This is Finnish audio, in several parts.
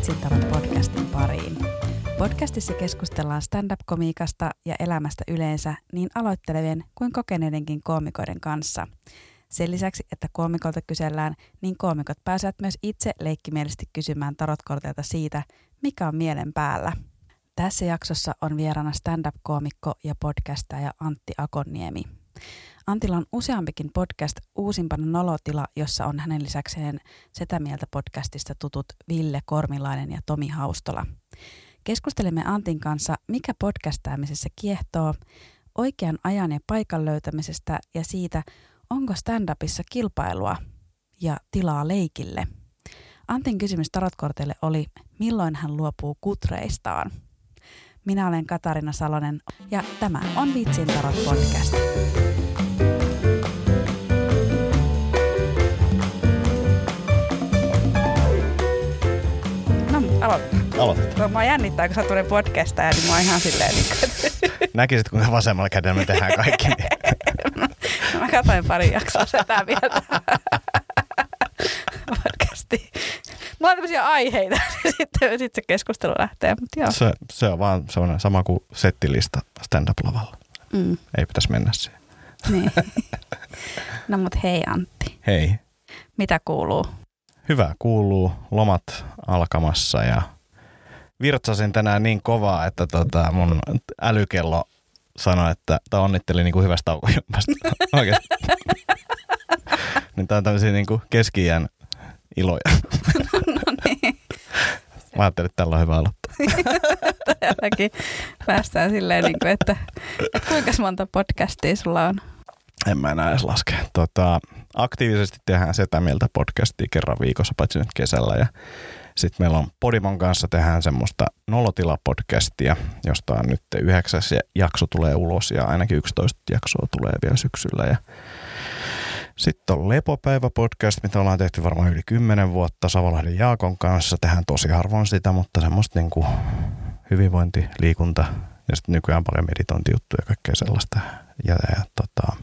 Vitsintalon podcastin pariin. Podcastissa keskustellaan stand-up-komiikasta ja elämästä yleensä niin aloittelevien kuin kokeneidenkin koomikoiden kanssa. Sen lisäksi, että koomikolta kysellään, niin koomikot pääsevät myös itse leikkimielisesti kysymään tarotkorteilta siitä, mikä on mielen päällä. Tässä jaksossa on vieraana stand-up-koomikko ja podcastaja Antti Akonniemi. Antilla on useampikin podcast, uusimpana Nolotila, jossa on hänen lisäkseen Setä Mieltä podcastista tutut Ville Kormilainen ja Tomi Haustola. Keskustelemme Antin kanssa, mikä podcastaamisessa kiehtoo, oikean ajan ja paikan löytämisestä ja siitä, onko stand-upissa kilpailua ja tilaa leikille. Antin kysymys tarotkorteille oli, milloin hän luopuu kutreistaan. Minä olen Katarina Salonen ja tämä on Vitsin tarot podcast. Aloittaa. Aloitetaan. Mua jännittää, kun sä tulee podcasta ja niin mua ihan silleen... Niin kuin... Näkisit, kuinka vasemmalla kädellä me tehdään kaikki. no, mä katsoin pari jaksoa sitä vielä podcasti. Mulla on tämmöisiä aiheita, niin sitten, sitten se keskustelu lähtee. Mutta joo. Se, se on vaan sellainen sama kuin settilista stand-up-lavalla. Mm. Ei pitäisi mennä siihen. Niin. No mut hei Antti. Hei. Mitä kuuluu? Hyvä kuuluu. Lomat alkamassa ja virtsasin tänään niin kovaa, että tota mun älykello sanoi, että tai onnitteli niin kuin hyvästä taukojumpasta. Oikeasti. niin tää on tämmöisiä niin kuin keski iloja. no niin. Mä ajattelin, että tällä on hyvä aloittaa. Todellakin päästään silleen, niin kuin, että, että kuinka monta podcastia sulla on? En mä enää edes laske. Tota, aktiivisesti tehdään Setä Mieltä podcastia kerran viikossa, paitsi nyt kesällä. Ja sitten meillä on Podimon kanssa tehdään semmoista Nolotila-podcastia, josta on nyt yhdeksäs jakso tulee ulos ja ainakin 11 jaksoa tulee vielä syksyllä. Ja sitten on Lepopäivä-podcast, mitä ollaan tehty varmaan yli 10 vuotta Savolahden Jaakon kanssa. Tehdään tosi harvoin sitä, mutta semmoista niinku hyvinvointi, liikunta ja sitten nykyään paljon meditointijuttuja ja kaikkea sellaista. Ja, ja tota.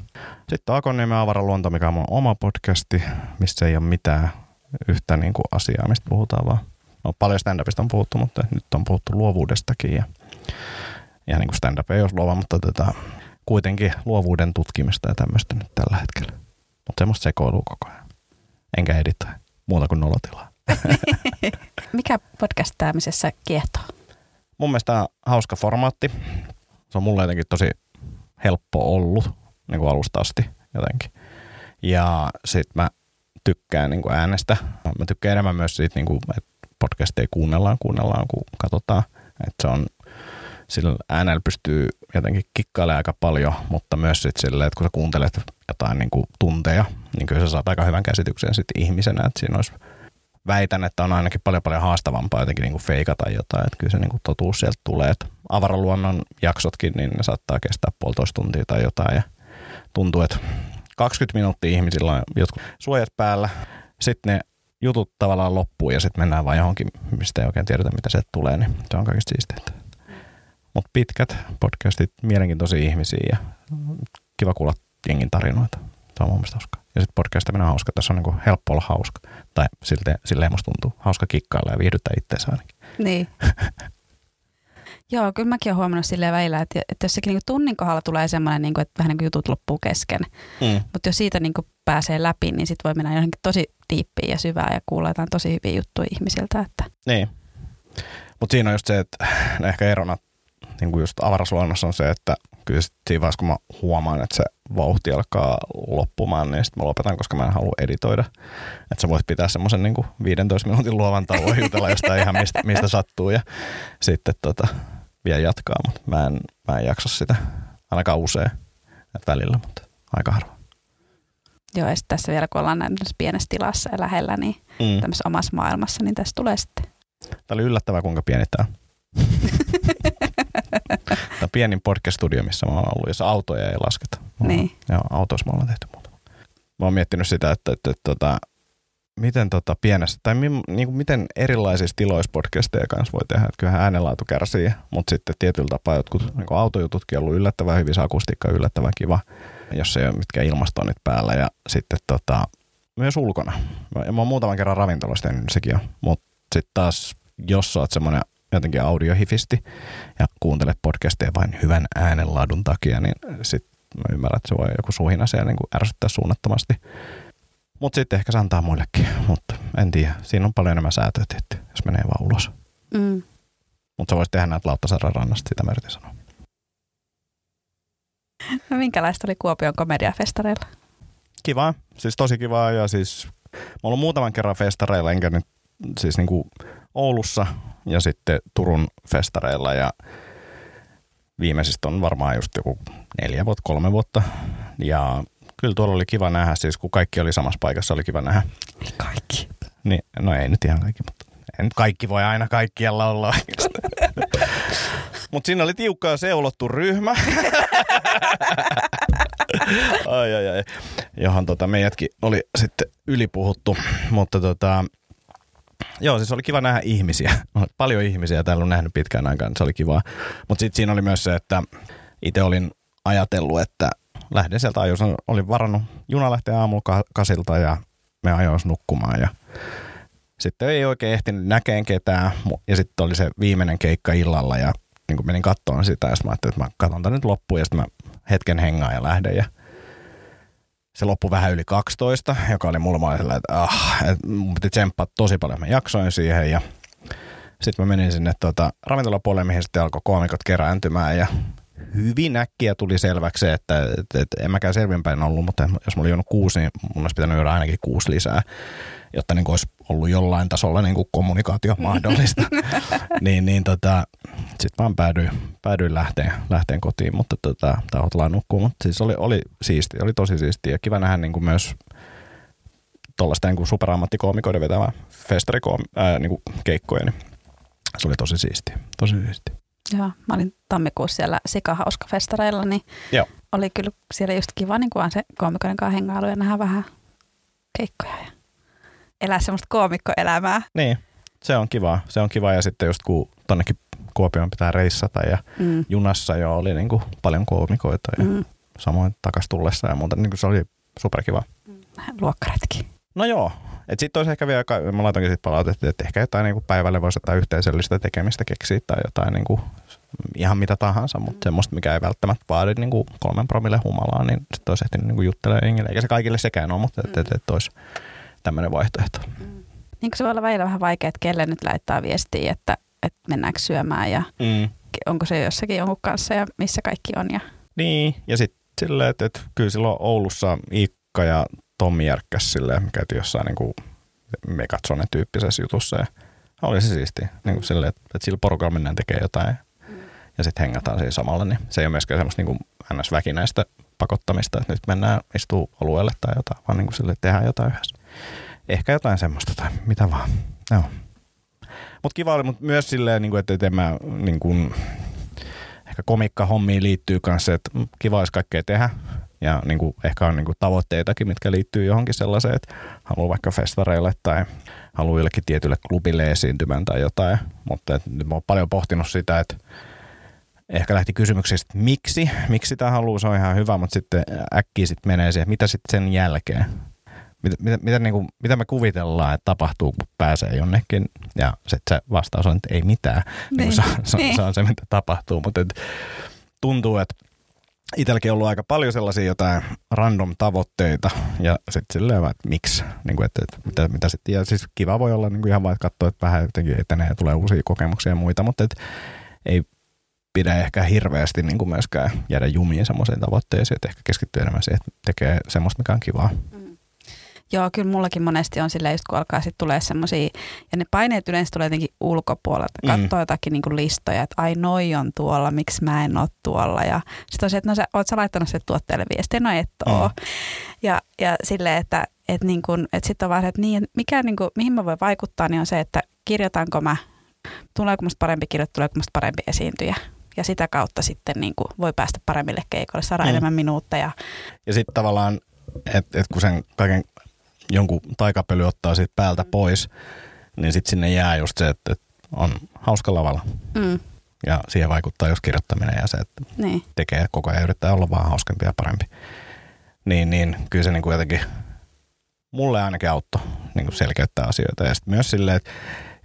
Sitten on Akonniemen avaraluonto, mikä on mun oma podcasti, missä ei ole mitään yhtä niin kuin asiaa, mistä puhutaan vaan. No, paljon stand-upista on puhuttu, mutta nyt on puhuttu luovuudestakin ja, ja niin kuin stand-up ei ole luova, mutta tota, kuitenkin luovuuden tutkimista ja tämmöistä nyt tällä hetkellä. Mutta semmoista sekoilua koko ajan. Enkä editoi muuta kuin nolotilaa. Mikä podcastaamisessa kiehtoo? Mun mielestä on hauska formaatti. Se on mulle jotenkin tosi helppo ollut niin kuin alusta asti jotenkin. Ja sit mä tykkään niin kuin äänestä. Mä tykkään enemmän myös siitä, niin kuin, että podcasteja kuunnellaan, kuunnellaan, kun katsotaan. Että se on, sillä äänellä pystyy jotenkin kikkailemaan aika paljon, mutta myös sit sille, että kun sä kuuntelet jotain niin kuin tunteja, niin kyllä sä saat aika hyvän käsityksen sitten ihmisenä, että siinä olisi väitän, että on ainakin paljon paljon haastavampaa jotenkin niin kuin feikata jotain, että kyllä se niin kuin totuus sieltä tulee, että avaraluonnon jaksotkin, niin ne saattaa kestää puolitoista tuntia tai jotain ja tuntuu, että 20 minuuttia ihmisillä on jotkut suojat päällä, sitten ne jutut tavallaan loppuu ja sitten mennään vaan johonkin, mistä ei oikein tiedetä, mitä se tulee, niin se on kaikista siisteintä. Mutta pitkät podcastit, mielenkiintoisia ihmisiä ja kiva kuulla jengin tarinoita. Se on mun mielestä hauskaa. Ja sitten podcastaminen on hauska. Tässä on niinku helppo olla hauska. Tai silleen, silleen musta tuntuu. Hauska kikkailla ja viihdyttää itseensä ainakin. Niin. Joo, kyllä mäkin olen huomannut silleen välillä, että, että jossakin niin tunnin kohdalla tulee semmoinen, niin kuin, että vähän niin kuin jutut loppuu kesken. Mm. Mutta jos siitä niin kuin pääsee läpi, niin sitten voi mennä johonkin tosi diippiin ja syvään ja kuulla jotain tosi hyviä juttuja ihmisiltä. Että. Niin. Mutta siinä on just se, että no ehkä erona niin kuin just avarasluonnossa on se, että kyllä siinä vaiheessa, kun mä huomaan, että se vauhti alkaa loppumaan, niin sitten mä lopetan, koska mä en halua editoida. Että sä voit pitää semmoisen niin 15 minuutin luovan tauon jutella jostain ihan mistä, mistä sattuu ja sitten tota, vielä jatkaa, mutta mä en, mä en jaksa sitä ainakaan usein välillä, mutta aika harvoin. Joo, ja tässä vielä kun ollaan näin pienessä tilassa ja lähellä, niin mm. tämmöisessä omassa maailmassa, niin tässä tulee sitten. Tämä oli yllättävää, kuinka pieni tämä Tämä pienin podcast-studio, missä mä oon ollut, jossa autoja ei lasketa. niin. Joo, autoissa me ollaan tehty muuta. Mä oon miettinyt sitä, että, että, että, että tota, miten tota pienessä, tai mi, niin kuin miten erilaisissa tiloissa podcasteja kanssa voi tehdä. Että kyllähän äänenlaatu kärsii, mutta sitten tietyllä tapaa jotkut niin kuin autojututkin on ollut yllättävän hyvin, se akustiikka yllättävän kiva, jos ei ole mitkään ilmastoinnit päällä. Ja sitten tota, myös ulkona. Ja mä oon muutaman kerran ravintolassa tehnyt, sekin on. Mutta sitten taas jos sä oot semmoinen jotenkin audiohifisti ja kuuntelet podcasteja vain hyvän äänenlaadun takia, niin sit mä ymmärrän, että se voi joku suhina siellä niin kuin ärsyttää suunnattomasti. Mutta sitten ehkä se antaa muillekin, mutta en tiedä. Siinä on paljon enemmän säätöä tehty, jos menee vaan ulos. Mm. Mutta sä voisit tehdä näitä Lauttasaaren rannasta, sitä mä yritin sanoa. No minkälaista oli Kuopion komediafestareilla? Kivaa, siis tosi kivaa ja siis mä oon ollut muutaman kerran festareilla, enkä nyt siis niinku Oulussa ja sitten Turun festareilla ja viimeisistä on varmaan just joku neljä vuotta, kolme vuotta. Ja kyllä tuolla oli kiva nähdä, siis kun kaikki oli samassa paikassa, oli kiva nähdä. Kaikki. Niin, no ei nyt ihan kaikki, mutta nyt kaikki voi aina kaikkialla olla Mutta siinä oli tiukka ja seulottu ryhmä. ai, ai, ai. Johon tota, meidätkin oli sitten ylipuhuttu. Mutta tota, joo, siis oli kiva nähdä ihmisiä. Paljon ihmisiä täällä on nähnyt pitkään aikaan, se oli kiva. Mutta sitten siinä oli myös se, että itse olin ajatellut, että lähden sieltä ajoissa. Olin varannut, juna lähtee aamulla kasilta ja me ajois nukkumaan ja sitten ei oikein ehtinyt näkeen ketään ja sitten oli se viimeinen keikka illalla ja niin menin kattoon sitä ja mä ajattelin, että mä katson tämän nyt loppuun ja sitten mä hetken hengaan ja lähden ja se loppui vähän yli 12, joka oli mulla sellainen, että, ah, että mun piti tsemppaa tosi paljon. Mä jaksoin siihen ja sitten mä menin sinne tuota, ravintolapuolelle, mihin sitten alkoi koomikot kerääntymään ja hyvin äkkiä tuli selväksi, että, että, että en mäkään selvinpäin ollut, mutta jos mä olin juonut kuusi, niin mun olisi pitänyt juoda ainakin kuusi lisää, jotta niin olisi ollut jollain tasolla niin kuin kommunikaatio mahdollista. niin, niin tota, sitten vaan päädyin, päädyin lähteen, lähteen kotiin, mutta tota, tai nukkuu. Mutta siis oli, oli siisti, oli tosi siisti ja kiva nähdä niin kuin myös tuollaista niin superammattikoomikoiden vetämää festarikoom- ää, niin kuin keikkoja, niin se oli tosi siisti, tosi siisti. Joo, mä olin tammikuussa siellä Sikahauska festareilla, niin Joo. oli kyllä siellä just kiva niin kuin se koomikoiden kanssa hengailu ja nähdä vähän keikkoja ja elää semmoista koomikkoelämää. Niin, se on kiva. Se on kiva ja sitten just kun tonnekin Kuopioon pitää reissata ja mm. junassa jo oli niin kuin paljon koomikoita ja mm. samoin takas tullessa ja muuta. Niin kuin se oli superkiva. Mm. Luokkaretki. No joo, sitten olisi ehkä vielä, mä laitoinkin sitten palautetta, että ehkä jotain niinku päivälle voisi ottaa yhteisöllistä tekemistä keksiä tai jotain niinku, ihan mitä tahansa, mutta semmoista, mikä ei välttämättä vaadi niinku kolmen promille humalaa, niin sitten olisi ehtinyt niinku juttelemaan jengille. Eikä se kaikille sekään ole, mutta että et, et olisi tämmöinen vaihtoehto. Mm. Niin se voi olla välillä vähän vaikea, että kelle nyt laittaa viestiä, että, että mennäänkö syömään ja mm. onko se jossakin jonkun kanssa ja missä kaikki on. Ja... Niin, ja sitten silleen, että, että kyllä silloin Oulussa Iikka ja Tommi järkkäs silleen, me käytiin jossain niin kuin Megatrone-tyyppisessä jutussa ja oli se siisti. Niin kuin silleen, että, että sillä porukalla mennään tekemään jotain ja sitten hengataan siinä samalla, niin se ei ole myöskään semmoista niin ns-väkinäistä pakottamista, että nyt mennään istuu alueelle tai jotain, vaan niin kuin sille, tehdään jotain yhdessä. Ehkä jotain semmoista tai mitä vaan. Joo. Mutta kiva oli, mutta myös silleen, niin kuin, että, en mä niin kuin, ehkä komikka-hommiin liittyy myös se, että kiva olisi kaikkea tehdä. Ja niin kuin, ehkä on niin kuin, tavoitteitakin, mitkä liittyy johonkin sellaiseen, että haluaa vaikka festareille tai haluaa jollekin tietylle klubille esiintymään tai jotain. Mutta et, nyt mä oon paljon pohtinut sitä, että ehkä lähti kysymyksestä, että miksi, miksi sitä haluaa, se on ihan hyvä, mutta sitten äkkiä sitten menee siihen, mitä sitten sen jälkeen mitä, mitä, mitä, niin kuin, mitä me kuvitellaan, että tapahtuu, kun pääsee jonnekin. Ja sitten se vastaus on, että ei mitään. Niin. Niin se, se, se on se, mitä tapahtuu. Mutta et, tuntuu, että itselläkin ollut aika paljon sellaisia jotain random tavoitteita ja sitten silleen vaan, että miksi, niin kuin, että, että mitä, mitä sitten, ja siis kiva voi olla niin kuin ihan vaan, että katsoa, että vähän jotenkin etenee ja tulee uusia kokemuksia ja muita, mutta että ei pidä ehkä hirveästi niin kuin myöskään jäädä jumiin semmoiseen tavoitteeseen, että ehkä keskittyy enemmän siihen, että tekee semmoista, mikä on kivaa. Mm. Joo, kyllä mullakin monesti on silleen, just kun alkaa sitten tulee semmoisia, ja ne paineet yleensä tulee jotenkin ulkopuolelta. Mm. Katsoo mm. jotakin niin listoja, että ai noi on tuolla, miksi mä en ole tuolla. Ja sitten on se, että no sä, oot sä laittanut se tuotteelle viestiä, no et oo. Mm. Ja, ja silleen, että, että, niin kuin, että sitten on vaan, että niin, mikä, niin kuin, mihin mä voin vaikuttaa, niin on se, että kirjoitanko mä, tuleeko musta parempi kirjoittaa, tuleeko musta parempi esiintyjä ja sitä kautta sitten niin kuin voi päästä paremmille keikoille, saada mm. enemmän minuutteja. Ja sitten tavallaan, että et kun sen kaiken jonkun taikapöly ottaa siitä päältä pois, niin sitten sinne jää just se, että, on hauska lavalla. Mm. Ja siihen vaikuttaa just kirjoittaminen ja se, että niin. tekee koko ajan yrittää olla vaan hauskempi ja parempi. Niin, niin kyllä se niin kuin jotenkin mulle ainakin auttoi niin kuin selkeyttää asioita. Ja sitten myös silleen, että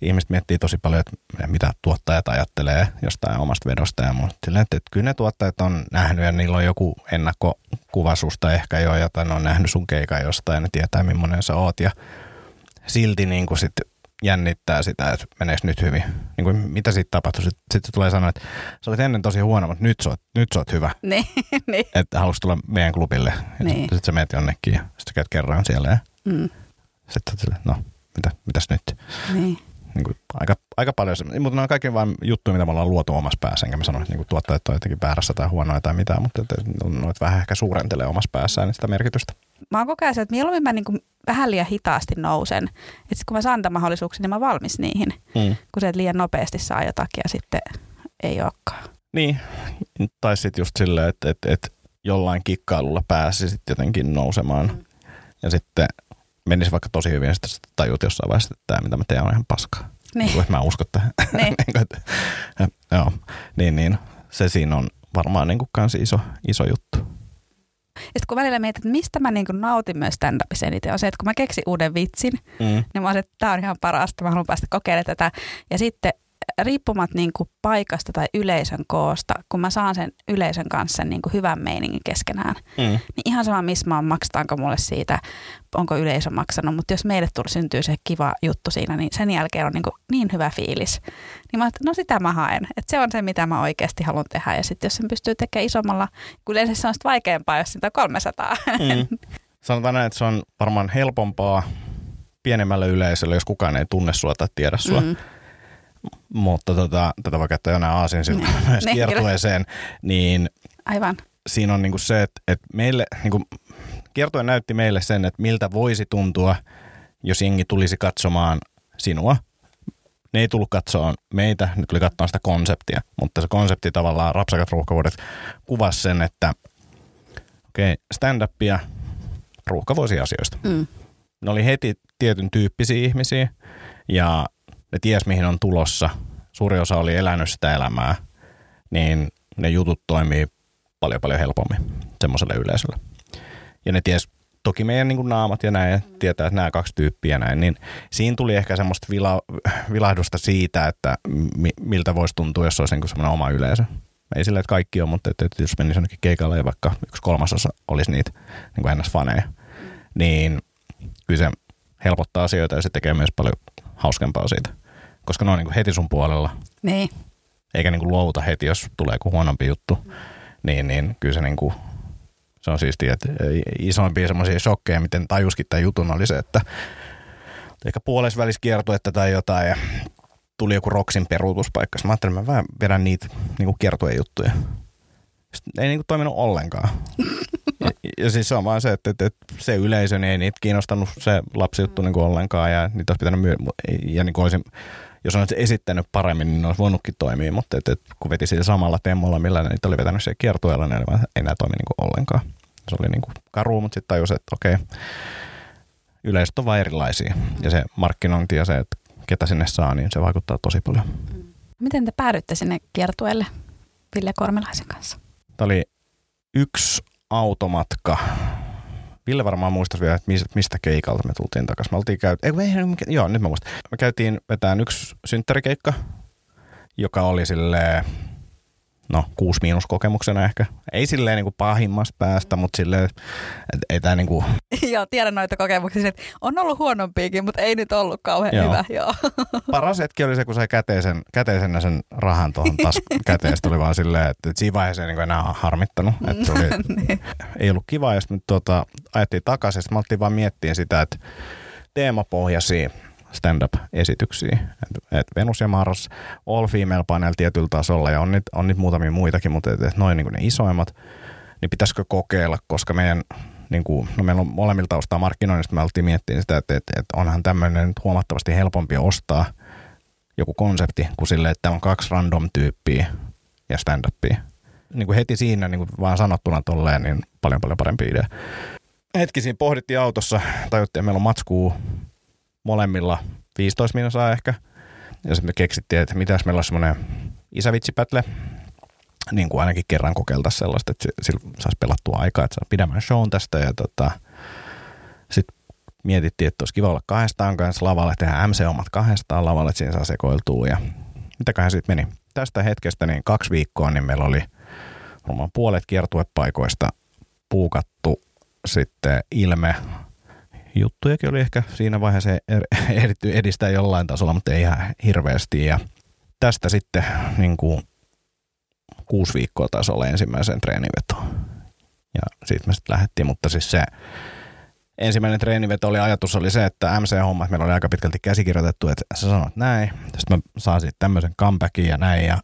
ihmiset miettii tosi paljon, että mitä tuottajat ajattelee jostain omasta vedosta ja muuta. Silleen, että, että kyllä ne tuottajat on nähnyt ja niillä on joku ennakkokuva susta ehkä jo, jota ne on nähnyt sun keikan jostain ja ne tietää millainen sä oot ja silti niin kuin sit jännittää sitä, että meneekö nyt hyvin. Niin kuin, mitä sitten tapahtuu? Sitten sit se tulee sanoa, että sä olet ennen tosi huono, mutta nyt sä oot, nyt sä oot hyvä. Niin, niin. Että haluaisit tulla meidän klubille. Niin. Sitten sit sä menet jonnekin ja sitten käyt kerran siellä ja Mm, sitten no, mitä, mitäs nyt? niin. Niin kuin, aika, aika paljon, se, mutta ne on kaikki vain juttuja, mitä me ollaan luotu omassa päässä, enkä mä sano, että niin tuottajat on jotenkin väärässä tai huonoja tai mitään, mutta että noit vähän ehkä suurentelee omassa päässään niin sitä merkitystä. Mä oon koko ajan se, että mieluummin mä niin kuin vähän liian hitaasti nousen. Että kun mä saan tämän mahdollisuuksia, niin mä valmis niihin. Mm. Kun se, että liian nopeasti saa jotakin ja sitten ei olekaan. Niin, tai sitten just silleen, että, että, että jollain kikkailulla pääsi sitten jotenkin nousemaan Mm. ja sitten menisi vaikka tosi hyvin ja sitten tajut jossain vaiheessa, että tämä mitä mä teen on ihan paskaa. Niin. Niin. Mä en usko tähän. Niin. Niin joo, niin, niin. Se siinä on varmaan niin kuin kans iso, iso juttu. Ja sitten kun välillä mietin, että mistä mä niin nautin myös stand-upissa eniten, on se, että kun mä keksin uuden vitsin, Mm. niin mä olisin, että tämä on ihan parasta, mä haluan päästä kokeilemaan tätä. Ja sitten riippumat niin kuin paikasta tai yleisön koosta, kun mä saan sen yleisön kanssa niin kuin hyvän meiningin keskenään, Mm. niin ihan sama missä mä oon, maksetaanko mulle siitä, onko yleisö maksanut, mutta jos meille tuli, syntyy se kiva juttu siinä, niin sen jälkeen on niin, kuin niin hyvä fiilis. Niin mä no sitä mä haen, että se on se, mitä mä oikeasti haluan tehdä. Ja sitten jos sen pystyy tekemään isommalla, kun yleensä se on sitten vaikeampaa, jos sitä on 300. Mm. Sanotaan näin, että se on varmaan helpompaa pienemmälle yleisölle, jos kukaan ei tunne sua tai tiedä sua. Mm. Mutta tota, tätä voi käyttää jonain aasin siltä myös Niin, kiertueeseen, niin Aivan. siinä on niinku se, että, että meille, niinku, kiertue näytti meille sen, että miltä voisi tuntua, jos jengi tulisi katsomaan sinua. Ne ei tullut katsomaan meitä, ne tuli katsomaan sitä konseptia, mutta se konsepti tavallaan Rapsakat ruuhkavuodet kuvasi sen, että okei, okay, stand-upia ruuhkavuosiasioista. Mm. Ne oli heti tietyn tyyppisiä ihmisiä ja ne ties mihin on tulossa. Suuri osa oli elänyt sitä elämää, niin ne jutut toimii paljon paljon helpommin semmoiselle yleisölle. Ja ne ties toki meidän niin naamat ja näin, tietää, että nämä kaksi tyyppiä näin, niin siinä tuli ehkä semmoista vila, vilahdusta siitä, että mi, miltä voisi tuntua, jos olisi niin semmoinen oma yleisö. Ei sillä, että kaikki on, mutta että, että jos menisi jonnekin keikalle ja vaikka yksi kolmasosa olisi niitä niin kuin NS-faneja, niin kyllä se helpottaa asioita ja se tekee myös paljon hauskempaa siitä. Koska ne on niin kuin heti sun puolella, Niin. eikä niin kuin luovuta heti, jos tulee joku huonompi juttu. Niin, niin kyllä se, niin kuin, se on siistiä, että isoimpia semmoisia shokkeja, miten tajuskin tämän jutun oli se, että ehkä puolesvälis kiertuetta tai jotain ja tuli joku Roksin peruutuspaikka. Sitten mä ajattelin, että mä vähän vedän niitä niin kiertueen juttuja. Sitten ei niin kuin toiminut ollenkaan. Ja, ja siis se on vaan se, että, että, että se yleisö, niin ei niitä kiinnostanut se lapsijuttu niin kuin ollenkaan ja niitä olisi pitänyt myydä. Ja niin kuin olisin, jos olisi esittänyt paremmin, niin ne olisi voinutkin toimia, mutta että, että kun veti sillä samalla temmolla, millä ne niitä oli vetänyt siellä kiertueella, niin vaan, ei nämä toimi niin kuin ollenkaan. Se oli niin kuin karu, mutta sitten tajusi, että okei, yleisöt on vaan erilaisia. Ja se markkinointi ja se, että ketä sinne saa, niin se vaikuttaa tosi paljon. Miten te päädyitte sinne kiertueelle Ville Kormelaisen kanssa? Tämä oli yksi automatka. Ville varmaan muistaisi vielä, että mistä, keikalta me tultiin takaisin. Me oltiin käyty, ei, ei, mikä, joo, nyt mä muistan. Me käytiin vetään yksi synttärikeikka, joka oli silleen, no, kuusi miinus kokemuksena ehkä. Ei silleen niin kuin pahimmasta päästä, mutta silleen, että ei tämä niin kuin, Joo, tiedän noita kokemuksia, että on ollut huonompiakin, mutta ei nyt ollut kauhean Joo. hyvä. Joo. paras hetki oli se, kun sai käteisen, käteisenä sen rahan tuohon tas, käteen. Sitten oli vaan silleen, että, siinä vaiheessa ei niin kuin enää harmittanut. Että oli, niin. ei ollut kiva, ja sitten tuota, ajettiin takaisin. Sitten me oltiin vaan miettimään sitä, että teemapohjaisia stand-up-esityksiä. Et, et Venus ja Mars, all female panel tietyllä tasolla, ja on nyt, on muutamia muitakin, mutta et, et noin niin ne isoimmat, niin pitäisikö kokeilla, koska meidän niin kuin, no meillä on molemmilta taustaa markkinoinnista, me oltiin miettimään sitä, että, että, että onhan tämmöinen nyt huomattavasti helpompi ostaa joku konsepti, kuin sille, että on kaksi random tyyppiä ja stand-upia. Niin kuin heti siinä niin kuin vaan sanottuna tolleen, niin paljon paljon parempi idea. Hetki siinä pohdittiin autossa, tajuttiin, että meillä on matskuu molemmilla 15 minuuttia ehkä. Ja sitten me keksittiin, että mitäs meillä on semmoinen isävitsipätle, niin kuin ainakin kerran kokeiltaisiin sellaista, että sillä saisi pelattua aikaa, että saa pidemmän shown tästä. Ja tota, sitten mietittiin, että olisi kiva olla kahdestaan kanssa lavalle, tehdä MC-omat kahdestaan lavalle, että siinä saa sekoiltua ja mitäköhän sitten meni. Tästä hetkestä niin kaksi viikkoa, niin meillä oli varmaan puolet kiertuepaikoista puukattu sitten ilme. Juttujakin oli ehkä siinä vaiheessa ehditty edistää jollain tasolla, mutta ei ihan hirveästi. Ja tästä sitten niin kuin kuusi viikkoa taisi olla ensimmäisen treenivetoon. Ja siitä me sitten lähdettiin, mutta siis se ensimmäinen treeniveto oli ajatus oli se, että MC-hommat meillä oli aika pitkälti käsikirjoitettu, että sä sanot näin, sitten mä saan sitten tämmöisen comebackin ja näin ja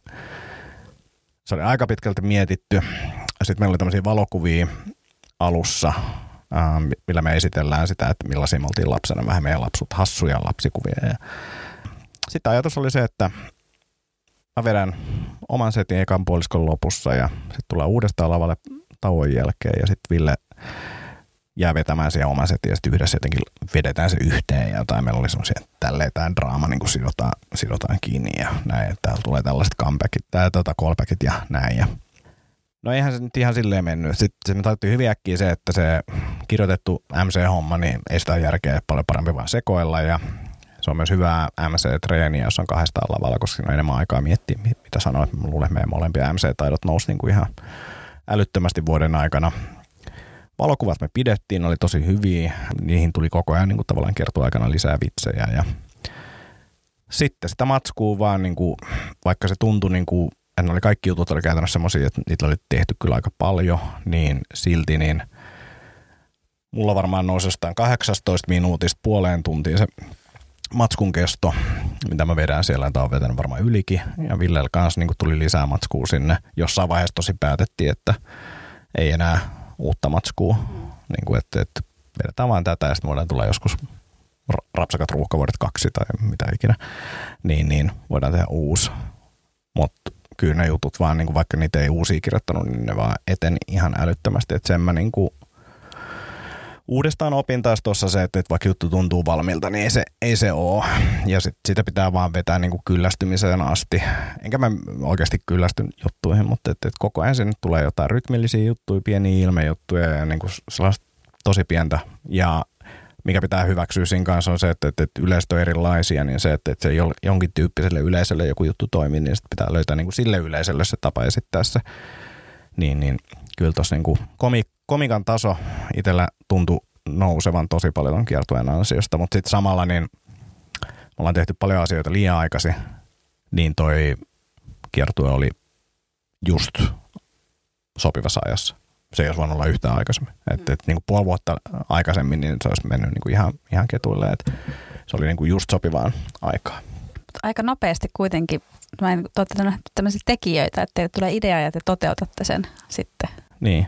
se oli aika pitkälti mietitty. Sitten meillä oli tämmöisiä valokuvia alussa, millä me esitellään sitä, että millaisia me oltiin lapsena, vähän meidän lapsut, hassuja lapsikuvia. Sitten ajatus oli se, että mä vedän oman setin ekan puoliskon lopussa ja sitten tullaan uudestaan lavalle tauon jälkeen ja sitten Ville jää vetämään siihen oman setin ja sitten yhdessä jotenkin vedetään se yhteen ja jotain. Meillä oli semmoisia, tälleen tämä draama niin kuin sidotaan, sidotaan kiinni ja näin, täällä tulee tällaiset comebackit, tää, tota, callbackit ja näin. Ja No eihän se nyt ihan silleen mennyt. Sitten me tajuttiin hyvin äkkiä se, että se kirjoitettu MC-homma, niin ei sitä järkeä paljon parempi vaan sekoilla ja se on myös hyvää MC-treeniä, jos on kahdesta lavalla, koska siinä on enemmän aikaa miettiä, mitä sanoit. Mä luulen, että meidän molempia MC-taidot nousi niin kuin ihan älyttömästi vuoden aikana. Valokuvat me pidettiin, ne oli tosi hyviä. Niihin tuli koko ajan niin kuin tavallaan aikana lisää vitsejä. Ja sitten sitä matskuu vaan, niin kuin, vaikka se tuntui niin kuin, ne oli kaikki jutut oli käytännössä semmoisia, että niitä oli tehty kyllä aika paljon, niin silti niin mulla varmaan nousi jostain 18 minuutista puoleen tuntiin se matskun kesto, mitä mä vedän siellä, että on vetänyt varmaan ylikin. Ja Villellä kanssa niin tuli lisää matskua sinne. Jossain vaiheessa tosi päätettiin, että ei enää uutta matskua. Niin kuin, että, että vedetään vain tätä ja sitten voidaan tulla joskus rapsakat ruuhkavuodet kaksi tai mitä ikinä. Niin, niin voidaan tehdä uusi. Mutta kyllä ne jutut vaan, niin kuin vaikka niitä ei uusia kirjoittanut, niin ne vaan eten ihan älyttömästi. Että sen mä niin kuin uudestaan opin taas tuossa se, että, vaikka juttu tuntuu valmiilta, niin ei se, ei se ole. Ja sit, sitä pitää vaan vetää niin kuin kyllästymiseen asti. Enkä mä oikeasti kyllästy juttuihin, mutta et, et koko ajan sinne tulee jotain rytmillisiä juttuja, pieniä ilmejuttuja ja niin kuin sellaista tosi pientä. Ja mikä pitää hyväksyä siinä kanssa on se, että, että, että on erilaisia, niin se, että, että se jonkin tyyppiselle yleisölle joku juttu toimii, niin sitten pitää löytää niin kuin sille yleisölle se tapa esittää se. Niin, niin kyllä tuossa niin komik, komikan taso itsellä tuntui nousevan tosi paljon on kiertueen ansiosta, mutta sitten samalla niin me ollaan tehty paljon asioita liian aikaisin, niin toi kiertue oli just sopivassa ajassa. Se ei olisi voinut olla yhtään aikaisemmin. Et, et, niin kuin puoli vuotta aikaisemmin niin se olisi mennyt niin kuin ihan, ihan ketuille. Et se oli niin kuin just sopivaan aikaan. Aika nopeasti kuitenkin. Mä en ole tämmöisiä tekijöitä, että teille tulee idea ja te toteutatte sen sitten. Niin,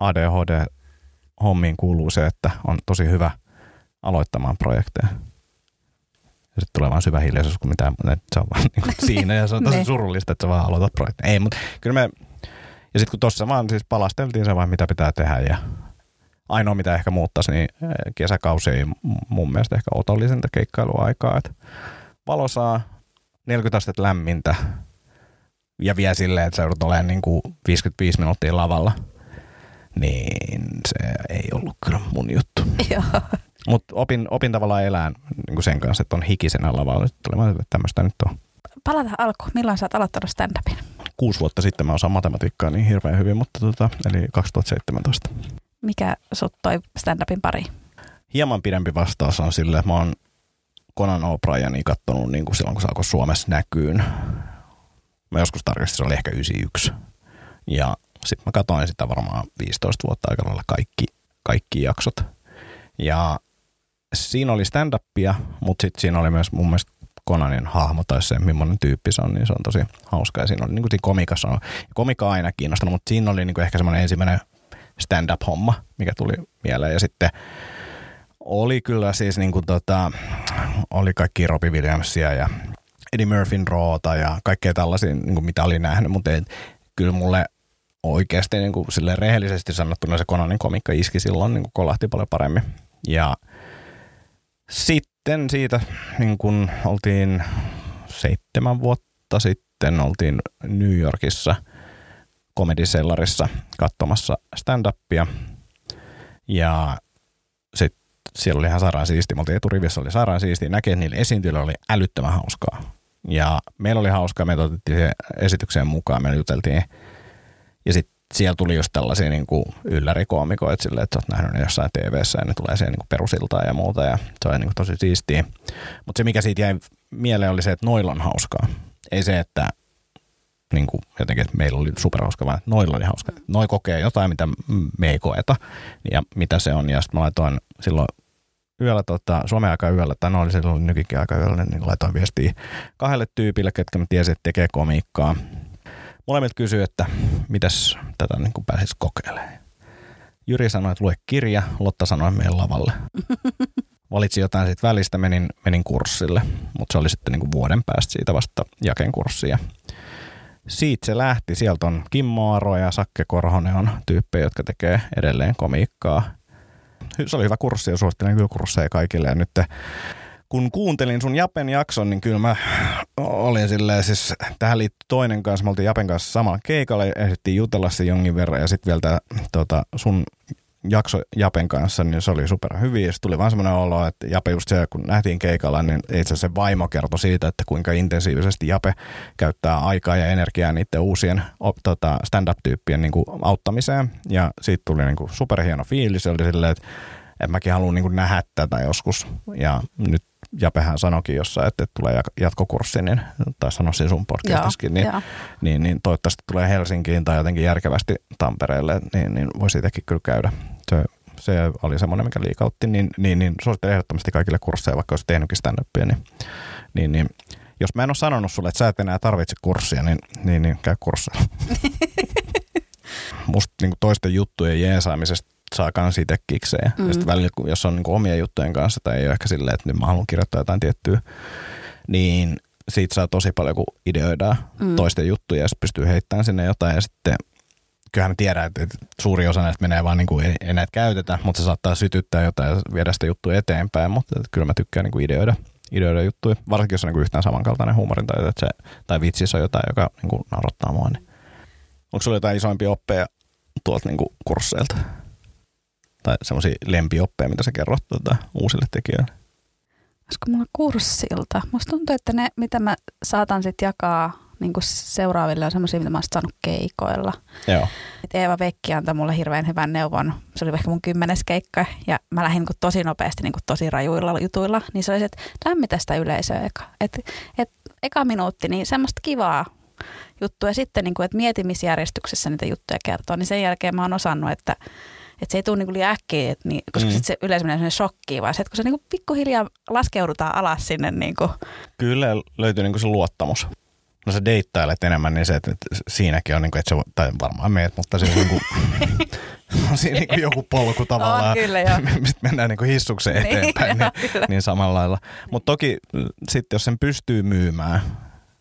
ADHD hommiin kuuluu se, että on tosi hyvä aloittamaan projekteja. Ja sitten tulee vaan syvä hiljaisuus, kun mitään, se on vaan niin kuin siinä ja se on tosi niin. surullista, että sä vaan aloitat projekteja. Ei, mutta kyllä me, ja sitten kun tuossa vaan siis palasteltiin se vaan, mitä pitää tehdä ja ainoa mitä ehkä muuttaisi, niin eh, kesäkausi ei mun mielestä ehkä otollisinta keikkailuaikaa, että valo saa 40 astetta lämmintä ja vie silleen, että sä joudut olemaan niin kuin 55 minuuttia lavalla – niin se ei ollut kyllä mun juttu. Mutta opin, opin tavallaan elään niin sen kanssa, että on hikisenä lavalla. Sitten että tämmöistä nyt on. Palataan alkuun. Milloin sä oot aloittanut stand-upin? Kuusi vuotta sitten mä osaan matematiikkaa niin hirveän hyvin, mutta tota, eli 2017. Mikä sut toi stand-upin pari? Hieman pidempi vastaus on sille, että mä oon Conan O'Brienia katsonut niin kuin silloin, kun se alkoi Suomessa näkyyn. Mä joskus tarkistin, se oli ehkä 91. Ja sitten mä katsoin sitä varmaan 15 vuotta aika lailla kaikki, kaikki jaksot. Ja siinä oli stand-upia, mutta sitten siinä oli myös mun mielestä Konanin hahmo tai se, millainen tyyppi se on, niin se on tosi hauska. Ja siinä oli niin kuin siinä komikassa on, komika aina kiinnostanut, mutta siinä oli niin kuin ehkä semmoinen ensimmäinen stand-up-homma, mikä tuli mieleen. Ja sitten oli kyllä siis niin kuin tota, oli kaikki Robbie Williamsia ja Eddie Murphyn roota ja kaikkea tällaisia, niin kuin mitä oli nähnyt, mutta ei, kyllä mulle oikeasti niin kuin sille rehellisesti sanottuna se Konanin komikka iski silloin, niin kuin kolahti paljon paremmin. Ja sitten siitä niin kuin oltiin seitsemän vuotta sitten oltiin New Yorkissa komedisellarissa katsomassa stand-upia. Ja sitten siellä oli ihan sairaan siistiä. Me oltiin eturivissä, oli sairaan siistiä. Näkee, että niillä oli älyttömän hauskaa. Ja meillä oli hauskaa, me otettiin se esitykseen mukaan, me juteltiin. Ja sitten siellä tuli just tällaisia niin kuin yllärikoomikoita silleen, että sä oot nähnyt ne jossain tv ja ne tulee siihen niin perusiltaan ja muuta ja se oli niin kuin tosi siistiä. Mutta se mikä siitä jäi mieleen oli se, että noilla on hauskaa. Ei se, että niin kuin jotenkin, että meillä oli superhauska, vaan noilla oli hauska. Noi kokee jotain, mitä me ei koeta ja mitä se on. Ja sitten mä laitoin silloin yöllä, tota, Suomen aika yöllä, tai no oli silloin nykikin aika yöllä, niin laitoin viestiä kahdelle tyypille, ketkä mä tiesin, että tekee komiikkaa. Molemmat kysyi, että mitäs tätä niin kuin pääsisi kokeilemaan. Jyri sanoi, että lue kirja, Lotta sanoi, että meidän lavalle. Valitsin jotain siitä välistä, menin, menin kurssille, mutta se oli sitten niin kuin vuoden päästä siitä vasta jaken kurssia. Siitä se lähti. Sieltä on Kimmo Aro ja Sakke Korhonen on tyyppejä, jotka tekee edelleen komiikkaa. Se oli hyvä kurssi ja suosittelen kyllä kursseja kaikille. Ja nyt kun kuuntelin sun Japen jakson, niin kyllä mä olin silleen, siis tähän liittyy toinen kanssa, me oltiin Japen kanssa samalla keikalla ja ehdittiin jutella se jonkin verran ja sitten vielä tää, tota, sun jakso Japen kanssa, niin se oli super hyvin. Ja tuli vaan semmoinen olo, että Jape just se, kun nähtiin keikalla, niin itse se vaimo kertoi siitä, että kuinka intensiivisesti Jape käyttää aikaa ja energiaa niiden uusien tota, stand-up-tyyppien niin kuin auttamiseen. Ja siitä tuli niin kuin superhieno fiilis. Se oli silleen, että, että mäkin haluan niin kuin nähdä tätä joskus. Ja nyt Japehän sanoikin jossain, että tulee jatkokurssi, niin, tai sanoisin sun podcastissakin, niin, niin, niin, toivottavasti tulee Helsinkiin tai jotenkin järkevästi Tampereelle, niin, niin voi siitäkin kyllä käydä. Se, se oli semmoinen, mikä liikautti, niin, niin, niin suosittelen ehdottomasti kaikille kursseja, vaikka olisi tehnytkin stand niin, niin, niin jos mä en ole sanonut sulle, että sä et enää tarvitse kurssia, niin, niin, niin käy kurssilla. Musta niin toisten juttujen jeesaamisesta saa kans itse kiksejä. Mm. Ja sitten välillä, jos on niin omia juttujen kanssa tai ei ole ehkä silleen, että nyt mä haluan kirjoittaa jotain tiettyä, niin siitä saa tosi paljon, kun ideoidaan mm. toisten juttuja ja sitten pystyy heittämään sinne jotain ja sitten kyllähän me tiedän, että suuri osa näistä menee vaan niin kuin ei, ei näitä käytetä, mutta se saattaa sytyttää jotain ja viedä sitä juttua eteenpäin, mutta kyllä mä tykkään niin kuin ideoida, ideoida juttuja, varsinkin jos on niin kuin yhtään samankaltainen huumorin tai, että se, tai vitsissä on jotain, joka niin kuin naurattaa mua. Niin. Onko sulla jotain isoimpia oppeja tuolta niin kuin kursseilta? Tai semmoisia lempioppeja, mitä sä kerrot tuota, uusille tekijöille? Olisiko mulla kurssilta? Musta tuntuu, että ne, mitä mä saatan sitten jakaa niin kuin seuraaville, on semmoisia, mitä mä oon saanut keikoilla. Joo. Et Eeva Vekki antoi mulle hirveän hyvän neuvon. Se oli ehkä mun kymmenes keikka ja mä lähdin niin kuin tosi nopeasti niin kuin tosi rajuilla jutuilla. Niin se oli se, että lämmitä sitä yleisöä eka. Et, et, eka minuutti, niin semmoista kivaa juttua. Ja sitten, niin kuin, että mietimisjärjestyksessä niitä juttuja kertoo. Niin sen jälkeen mä oon osannut, että että se ei tule niinku liian äkkiä, et niin, koska mm. sit se yleensä menee shokkiin, vaan se, että kun se niinku pikkuhiljaa laskeudutaan alas sinne. Niinku. Kyllä löytyy niinku se luottamus. No sä deittailet enemmän, niin se, että siinäkin on, niin kuin, että se, tai varmaan meet, mutta se on niin kuin, on siinä niin kuin joku polku tavallaan, on, kyllä, mistä mennään niin kuin hissukseen eteenpäin, niin, niin, niin samalla lailla. Mutta toki sitten jos sen pystyy myymään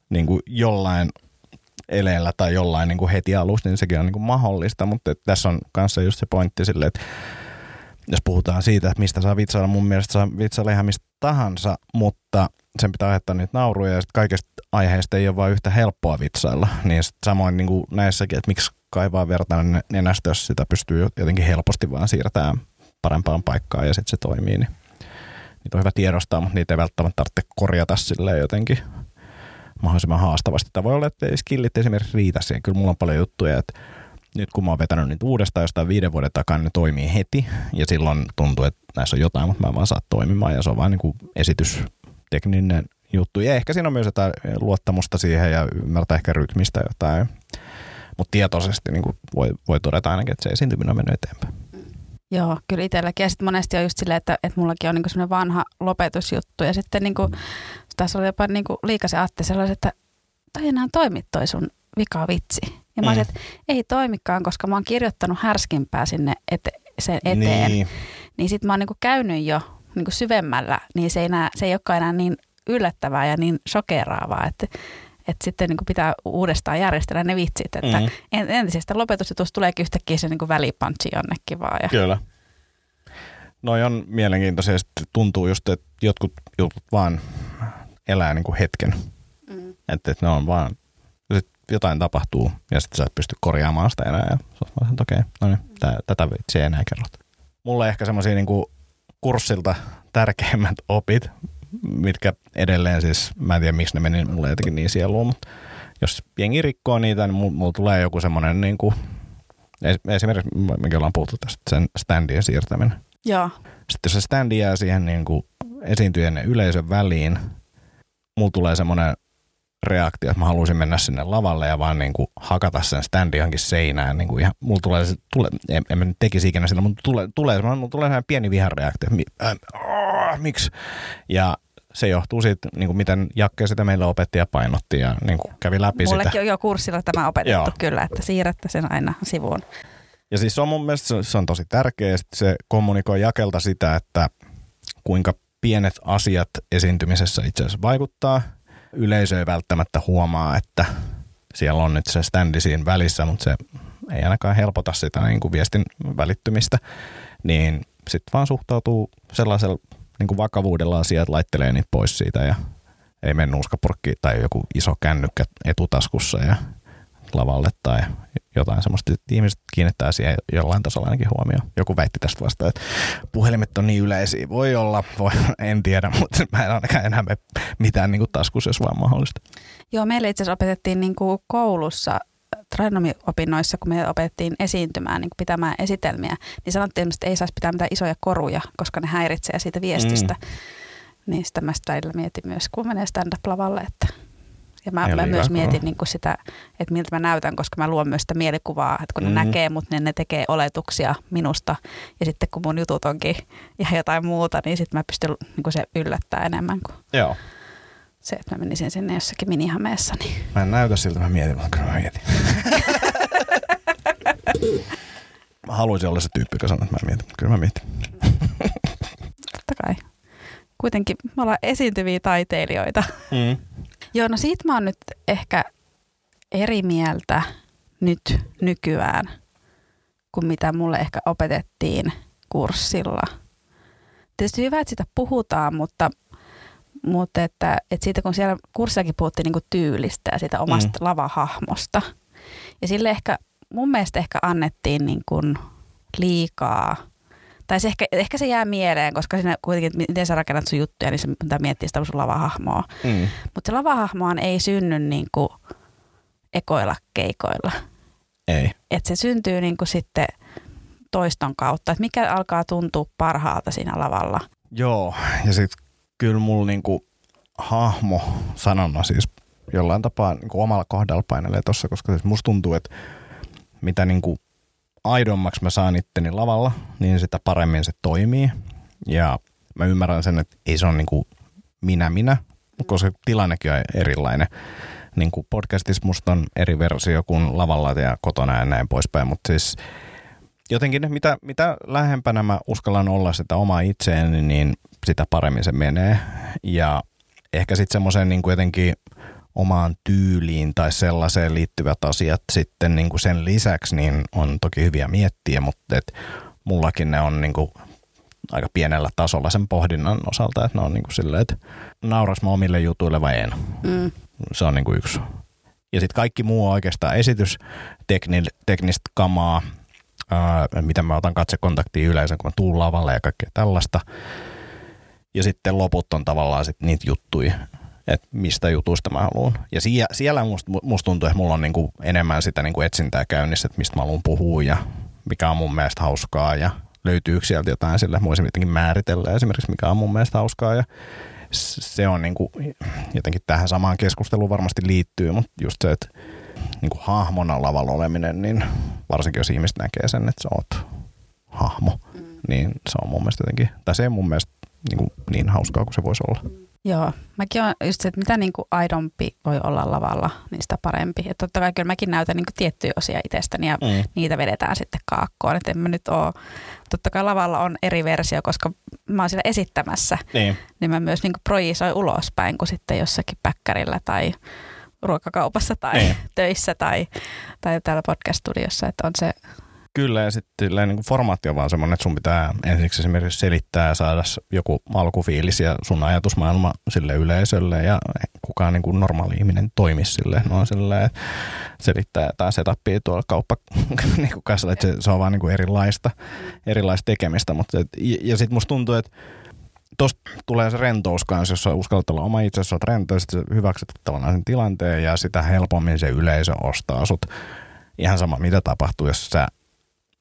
niin kuin jollain eleellä tai jollain niin kuin heti alusta, niin sekin on niin kuin mahdollista, mutta tässä on kanssa just se pointti sille, että jos puhutaan siitä, että mistä saa vitsailla, mun mielestä saa vitsailla ihan mistä tahansa, mutta sen pitää aiheuttaa niitä nauruja ja sitten kaikista aiheista ei ole vain yhtä helppoa vitsailla. Niin samoin niin kuin näissäkin, että miksi kaivaa verta nenästä, jos sitä pystyy jotenkin helposti vaan siirtämään parempaan paikkaan ja sitten se toimii. Niin niitä on hyvä tiedostaa, mutta niitä ei välttämättä tarvitse korjata silleen jotenkin mahdollisimman haastavasti. Tai voi olla, että skillit esimerkiksi riitä siihen. Kyllä mulla on paljon juttuja, että nyt kun mä oon vetänyt niitä uudestaan jostain viiden vuoden takaa, niin ne toimii heti. Ja silloin tuntuu, että näissä on jotain, mutta mä en vaan saa toimimaan. Ja se on vain niin esitystekninen juttu. Ja ehkä siinä on myös jotain luottamusta siihen ja ymmärtää ehkä rytmistä jotain. Mutta tietoisesti niin kuin voi, voi todeta ainakin, että se esiintyminen on mennyt eteenpäin. Joo, kyllä itselläkin. Ja sitten monesti on just silleen, että, että mullakin on niinku semmoinen vanha lopetusjuttu. Ja sitten niinku, tässä oli jopa niinku liikasen Atte sellainen, että toi enää toimi toi sun vika vitsi. Ja mä mm. olisin, että ei toimikaan, koska mä oon kirjoittanut härskimpää sinne ete, sen eteen. Niin, niin sitten mä oon niinku käynyt jo niinku syvemmällä, niin se ei, enää, se ei olekaan enää niin yllättävää ja niin shokeraavaa, että, että sitten niin pitää uudestaan järjestellä ne vitsit. Että mm. entisestä lopetusjutusta tuleekin yhtäkkiä se niin välipunchi jonnekin vaan. Ja. Kyllä. Noi on mielenkiintoisia. Tuntuu just, että jotkut jutut vaan elää niin kuin hetken. Mm. Että, että ne on vaan, sit jotain tapahtuu ja sitten sä et pysty korjaamaan sitä enää. Ja sä okei, okay, no niin, tätä vitsiä ei enää kerrota. Mulle ehkä semmoisia niin kurssilta tärkeimmät opit, mitkä edelleen siis, mä en tiedä miksi ne meni mulle jotenkin niin sieluun, mutta jos jengi rikkoo niitä, niin mulla, mulla tulee joku semmoinen niin kuin, esimerkiksi, mikä ollaan puhuttu tästä, sen standien siirtäminen. Joo. Sitten jos se standi jää siihen niin kuin esiintyjien ja yleisön väliin, mulla tulee semmoinen reaktio, että mä haluaisin mennä sinne lavalle ja vaan niin kuin hakata sen standi johonkin seinään. Niin kuin ihan, mulla tulee, se, tule, en, en mä nyt tekisi ikinä sitä, mutta tulee, tulee, mulla tulee sellainen pieni vihareaktio, äh, miksi? Ja se johtuu siitä, niin kuin miten Jakke sitä meille opetti ja painotti ja niin kuin kävi läpi Mullekin sitä. on jo kurssilla tämä opetettu Joo. kyllä, että siirrätte sen aina sivuun. Ja siis se on mun mielestä se, on tosi tärkeä, että se kommunikoi Jakelta sitä, että kuinka pienet asiat esiintymisessä itse asiassa vaikuttaa. Yleisö ei välttämättä huomaa, että siellä on nyt se standi siinä välissä, mutta se ei ainakaan helpota sitä niin kuin viestin välittymistä. Niin sitten vaan suhtautuu sellaisella niin kuin vakavuudella asiat, laittelee niitä pois siitä ja ei mene nuuskapurkki tai joku iso kännykkä etutaskussa ja lavalle tai jotain semmoista, ihmiset kiinnittää siihen jollain tasolla ainakin huomioon. Joku väitti tästä vastaan, että puhelimet on niin yleisiä. Voi olla, voi, en tiedä, mutta mä en ainakaan enää mitään niin kuin taskussa, jos vaan mahdollista. Joo, meille itse asiassa opetettiin niin kuin koulussa tradenomiopinnoissa, kun me opetettiin esiintymään, niin pitämään esitelmiä, niin sanottiin, että ei saisi pitää mitään isoja koruja, koska ne häiritsee siitä viestistä. Mm. Niin sitä mä sitä mietin myös, kun menee stand-up-lavalle, että ja mä, Ei mä myös mietin niin kuin sitä, että miltä mä näytän, koska mä luon myös sitä mielikuvaa, että kun ne Mm. näkee mut, niin ne tekee oletuksia minusta. Ja sitten kun mun jutut onkin ihan jotain muuta, niin sitten mä pystyn niin kuin se yllättää enemmän kuin Joo. Se, että mä menisin sinne jossakin minihameessa. Niin. Mä en näytä siltä, mä mietin, mutta kyllä mä mietin. mä haluaisin olla se tyyppi, joka sanoo, että mä mietin. Kyllä mä mietin. Totta kai. Kuitenkin me ollaan esiintyviä taiteilijoita. Mm. Joo, no siitä mä oon nyt ehkä eri mieltä nyt nykyään kuin mitä mulle ehkä opetettiin kurssilla. Tietysti hyvä, että siitä puhutaan, mutta, mutta että, että siitä kun siellä kurssillakin puhuttiin niin kuin tyylistä ja siitä omasta mm. lavahahmosta. Ja sille ehkä, mun mielestä ehkä annettiin niin kuin liikaa tai se ehkä, ehkä se jää mieleen, koska siinä kuitenkin, miten sä rakennat sun juttuja, niin se pitää miettiä sitä sun lavahahmoa. Mm. Mutta se lavahahmohan ei synny niin kuin ekoilla keikoilla. Ei. Et se syntyy niin kuin sitten toiston kautta, että mikä alkaa tuntua parhaalta siinä lavalla. Joo, ja sitten kyllä mulla niinku hahmo sanona siis jollain tapaa niinku omalla kohdalla painelee tossa, koska siis musta tuntuu, että mitä niinku aidommaksi mä saan itteni lavalla, niin sitä paremmin se toimii. Ja mä ymmärrän sen, että ei se ole niinku minä minä, koska tilannekin on erilainen. Niin kuin podcastissa musta on eri versio kuin lavalla ja kotona ja näin poispäin, mutta siis jotenkin mitä, mitä lähempänä mä uskallan olla sitä omaa itseäni, niin sitä paremmin se menee. Ja ehkä sitten semmoisen niin jotenkin omaan tyyliin tai sellaiseen liittyvät asiat sitten niin kuin sen lisäksi niin on toki hyviä miettiä, mutta et mullakin ne on niin kuin aika pienellä tasolla sen pohdinnan osalta, että ne on niin kuin silleen, että nauras mä omille jutuille vai en. Mm. Se on niin kuin yksi. Ja sitten kaikki muu on oikeastaan esitysteknistä kamaa, ää, mitä mä otan katsekontaktiin yleensä, kun mä tuun lavalle ja kaikkea tällaista. Ja sitten loput on tavallaan sit niitä juttuja, että mistä jutuista mä haluan. Ja sie, siellä musta, musta tuntuu, että mulla on niinku enemmän sitä niinku etsintää käynnissä, että mistä mä haluan puhua ja mikä on mun mielestä hauskaa. Ja löytyykö sieltä jotain sille, että voisin jotenkin määritellä esimerkiksi, mikä on mun mielestä hauskaa. Ja se on niinku, jotenkin tähän samaan keskusteluun varmasti liittyy, mutta just se, että niinku hahmona lavalla oleminen, niin varsinkin jos ihmiset näkee sen, että sä oot hahmo, niin se on mun mielestä jotenkin, tai se on mun mielestä niinku niin hauskaa kuin se voisi olla. Joo, mäkin on just se, että mitä niin kuin aidompi voi olla lavalla, niin sitä parempi. Ja totta kai kyllä mäkin näytän niin kuin tiettyjä osia itsestäni ja Mm. niitä vedetään sitten kaakkoon. Että en mä nyt oo, totta kai lavalla on eri versio, koska mä oon siellä esittämässä, Niin. niin mä myös niin kuin projisoin ulospäin kuin sitten jossakin päkkärillä tai ruokakaupassa tai Niin. töissä tai, tai täällä podcast-studiossa, että on se Kyllä, ja sitten niin formaatti on vaan semmoinen, että sun pitää ensiksi esimerkiksi selittää ja saada joku alkufiilis ja sun ajatusmaailma sille yleisölle, ja kukaan niin kuin normaali ihminen toimisi sille. No sille, että selittää jotain setupia tuolla kauppa niin kuin että se, se on vaan niin kuin erilaista, erilaista tekemistä. Mutta, et, ja, ja sitten musta tuntuu, että tuosta tulee se rentous kanssa, jos sä uskallat olla oma itse, sä oot rento, sitten hyväksyt tavallaan sen tilanteen ja sitä helpommin se yleisö ostaa sut. Ihan sama mitä tapahtuu, jos sä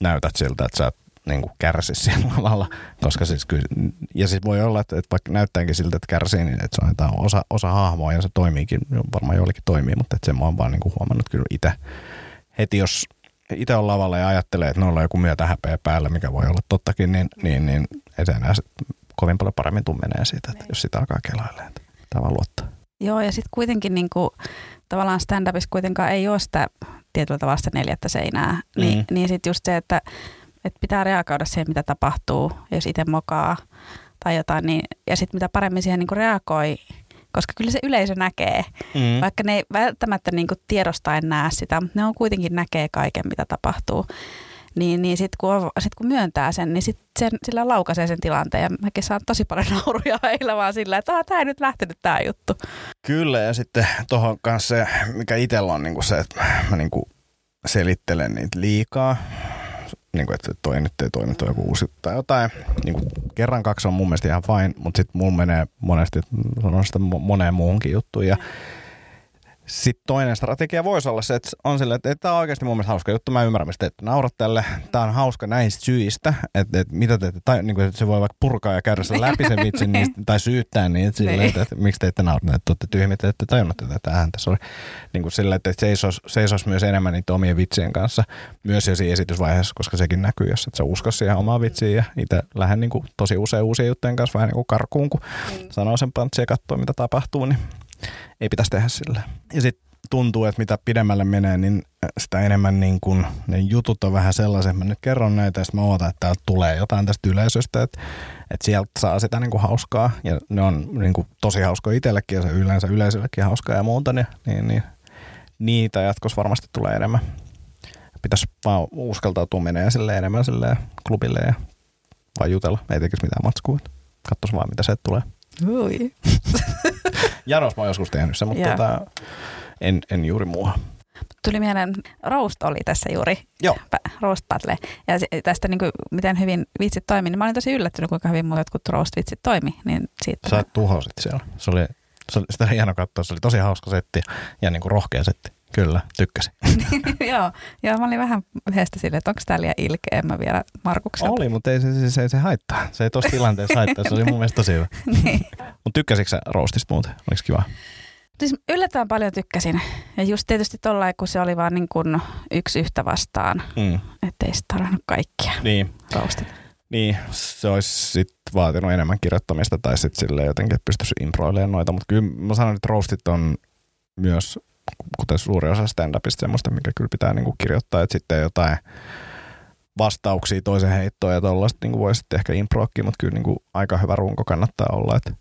näytät siltä, että sä et niin kuin kärsi sillä koska siis kyllä, ja siis voi olla, että, että vaikka näyttääkin siltä, että kärsii, niin että se on jotain osa, osa hahmoa ja se toimiikin, varmaan joillekin toimii, mutta että sen mä oon vaan niin kuin huomannut kyllä itse heti, jos itse on lavalla ja ajattelee, että noilla on joku myötä häpeä päällä, mikä voi olla tottakin, niin, niin, niin ei se enää kovin paljon paremmin tuu menee siitä, että jos sitä alkaa kelailemaan, että tämä luottaa. Joo, ja sitten kuitenkin niin kuin, tavallaan stand-upissa kuitenkaan ei ole sitä tietyllä tavalla sitä neljättä seinää, niin, mm. niin sitten just se, että, että pitää reagoida siihen, mitä tapahtuu, jos itse mokaa tai jotain, niin, ja sitten mitä paremmin siihen niin kuin reagoi, koska kyllä se yleisö näkee, mm. vaikka ne ei välttämättä niin kuin tiedostaen näe sitä, mutta ne on kuitenkin näkee kaiken, mitä tapahtuu niin, niin sitten kun, sit kun myöntää sen, niin sit sen, sillä laukaisee sen tilanteen. Ja mäkin saan tosi paljon nauruja heillä vaan sillä, että tämä ei nyt lähtenyt tämä juttu. Kyllä, ja sitten tuohon kanssa se, mikä itsellä on niin kuin se, että mä niin selittelen niitä liikaa. Niin kuin, että toi nyt ei toimi toi joku uusi tai jotain. Niin kuin kerran kaksi on mun mielestä ihan fine, mutta sitten mulla menee monesti, sanon sitä moneen muuhunkin juttuun. Ja sitten toinen strategia voisi olla se, että on sille, että, että tämä on oikeasti mun mielestä hauska juttu. Mä ymmärrän, mistä te naurat tälle. Tämä on hauska näistä syistä, että, että mitä te, tai niin kuin, että se voi vaikka purkaa ja käydä sen läpi sen vitsin niistä, tai syyttää niitä silleen, niin. että, että, että, miksi te ette naurat, että olette tyhmiä, että ette tajunnut tätä tähän tässä oli. Niin kuin sille, että seisos, seisos myös enemmän niitä omien vitsien kanssa, myös jo siinä esitysvaiheessa, koska sekin näkyy, jos et sä usko siihen omaa vitsiin ja itse lähden niin kuin tosi usein uusien juttujen kanssa vähän niin kuin karkuun, kun mm. sanoo sen pantsi ja katsoo, mitä tapahtuu, niin ei pitäisi tehdä sillä. Ja sitten tuntuu, että mitä pidemmälle menee, niin sitä enemmän niin kun, ne jutut on vähän sellaisia, että mä nyt kerron näitä ja sitten mä ootan, että täältä tulee jotain tästä yleisöstä, että, että sieltä saa sitä niin kuin hauskaa ja ne on niin kuin tosi hauskoja itsellekin ja se yleensä yleisöllekin hauskaa ja muuta, niin, niin, niin niitä jatkossa varmasti tulee enemmän. Pitäisi vaan uskaltautua menee sille enemmän sille klubille ja vaan jutella, ei tekisi mitään matskua. Katsoisi vaan, mitä se tulee. Ui. Janos mä oon joskus tehnyt se, mutta tota, en, en juuri mua. Tuli mieleen, Roast oli tässä juuri, Joo. Roast Battle. Ja tästä niin kuin, miten hyvin vitsit toimi, niin mä olin tosi yllättynyt, kuinka hyvin muut jotkut Roast-vitsit toimi. Niin siitä Sä tuhosit siellä. Se oli, se oli sitä hieno katsoa, se oli tosi hauska setti ja niin kuin rohkea setti. Kyllä, tykkäsin. joo, joo, mä olin vähän yhdestä silleen, että onko tämä liian ilkeä, mä vielä Markukselta. Oli, mutta ei se, se, se, se haittaa. Se ei tuossa tilanteessa haittaa, se oli mun mielestä tosi hyvä. niin. Mutta tykkäsitkö sä roostista muuten? Oliko kiva? Siis yllättävän paljon tykkäsin. Ja just tietysti tollain, kun se oli vaan niin kuin yksi yhtä vastaan. Mm. Että ei tarvinnut kaikkia niin. roostita. Niin, se olisi sit vaatinut enemmän kirjoittamista tai sitten silleen jotenkin, että pystyisi improilemaan noita. Mutta kyllä mä sanon, että roastit on myös kuten suuri osa stand-upista semmoista, mikä kyllä pitää niin kuin kirjoittaa, että sitten jotain vastauksia toisen heittoon ja tuollaista niin voi sitten ehkä improakki, mutta kyllä niin kuin aika hyvä runko kannattaa olla. Että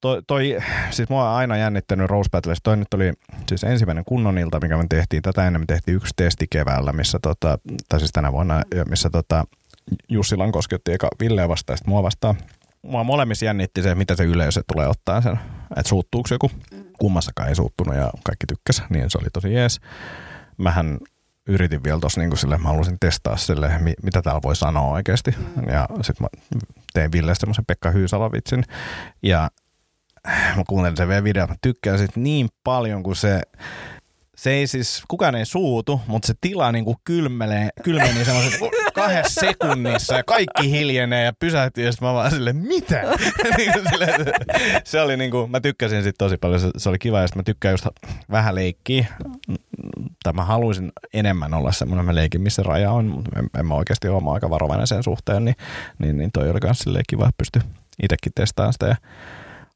toi, toi, siis mua on aina jännittänyt Rose Battles. Toi nyt oli siis ensimmäinen kunnon ilta, mikä me tehtiin. Tätä ennen me tehtiin yksi testi keväällä, missä tota, tai siis tänä vuonna, missä tota, Jussi Lankoski otti eka Ville vastaan ja sitten mua vastaan. Mua molemmissa jännitti se, mitä se yleisö tulee ottaa sen, että suuttuuko joku. Kummassakaan ei suuttunut ja kaikki tykkäs, niin se oli tosi jees. Mähän yritin vielä tuossa niin sille, mä halusin testaa sille, mitä täällä voi sanoa oikeasti. Mm. Ja sitten mä tein Ville semmoisen Pekka Hyysalovitsin. Ja mä kuuntelin sen vielä videon, mä tykkään sit niin paljon, kun se se ei siis, kukaan ei suutu, mutta se tila niin kuin kylmenee, kylmenee semmoisen kahdessa sekunnissa ja kaikki hiljenee ja pysähtyy ja mä vaan silleen, mitä? Niin se oli niin kuin, mä tykkäsin sit tosi paljon, se, se oli kiva ja mä tykkään just vähän leikkiä. Tai mä haluaisin enemmän olla semmoinen, mä leikin missä raja on, mutta en, en mä oikeasti ole, mä aika varovainen sen suhteen, niin, niin, niin toi oli myös kiva, että pysty itsekin testaamaan sitä ja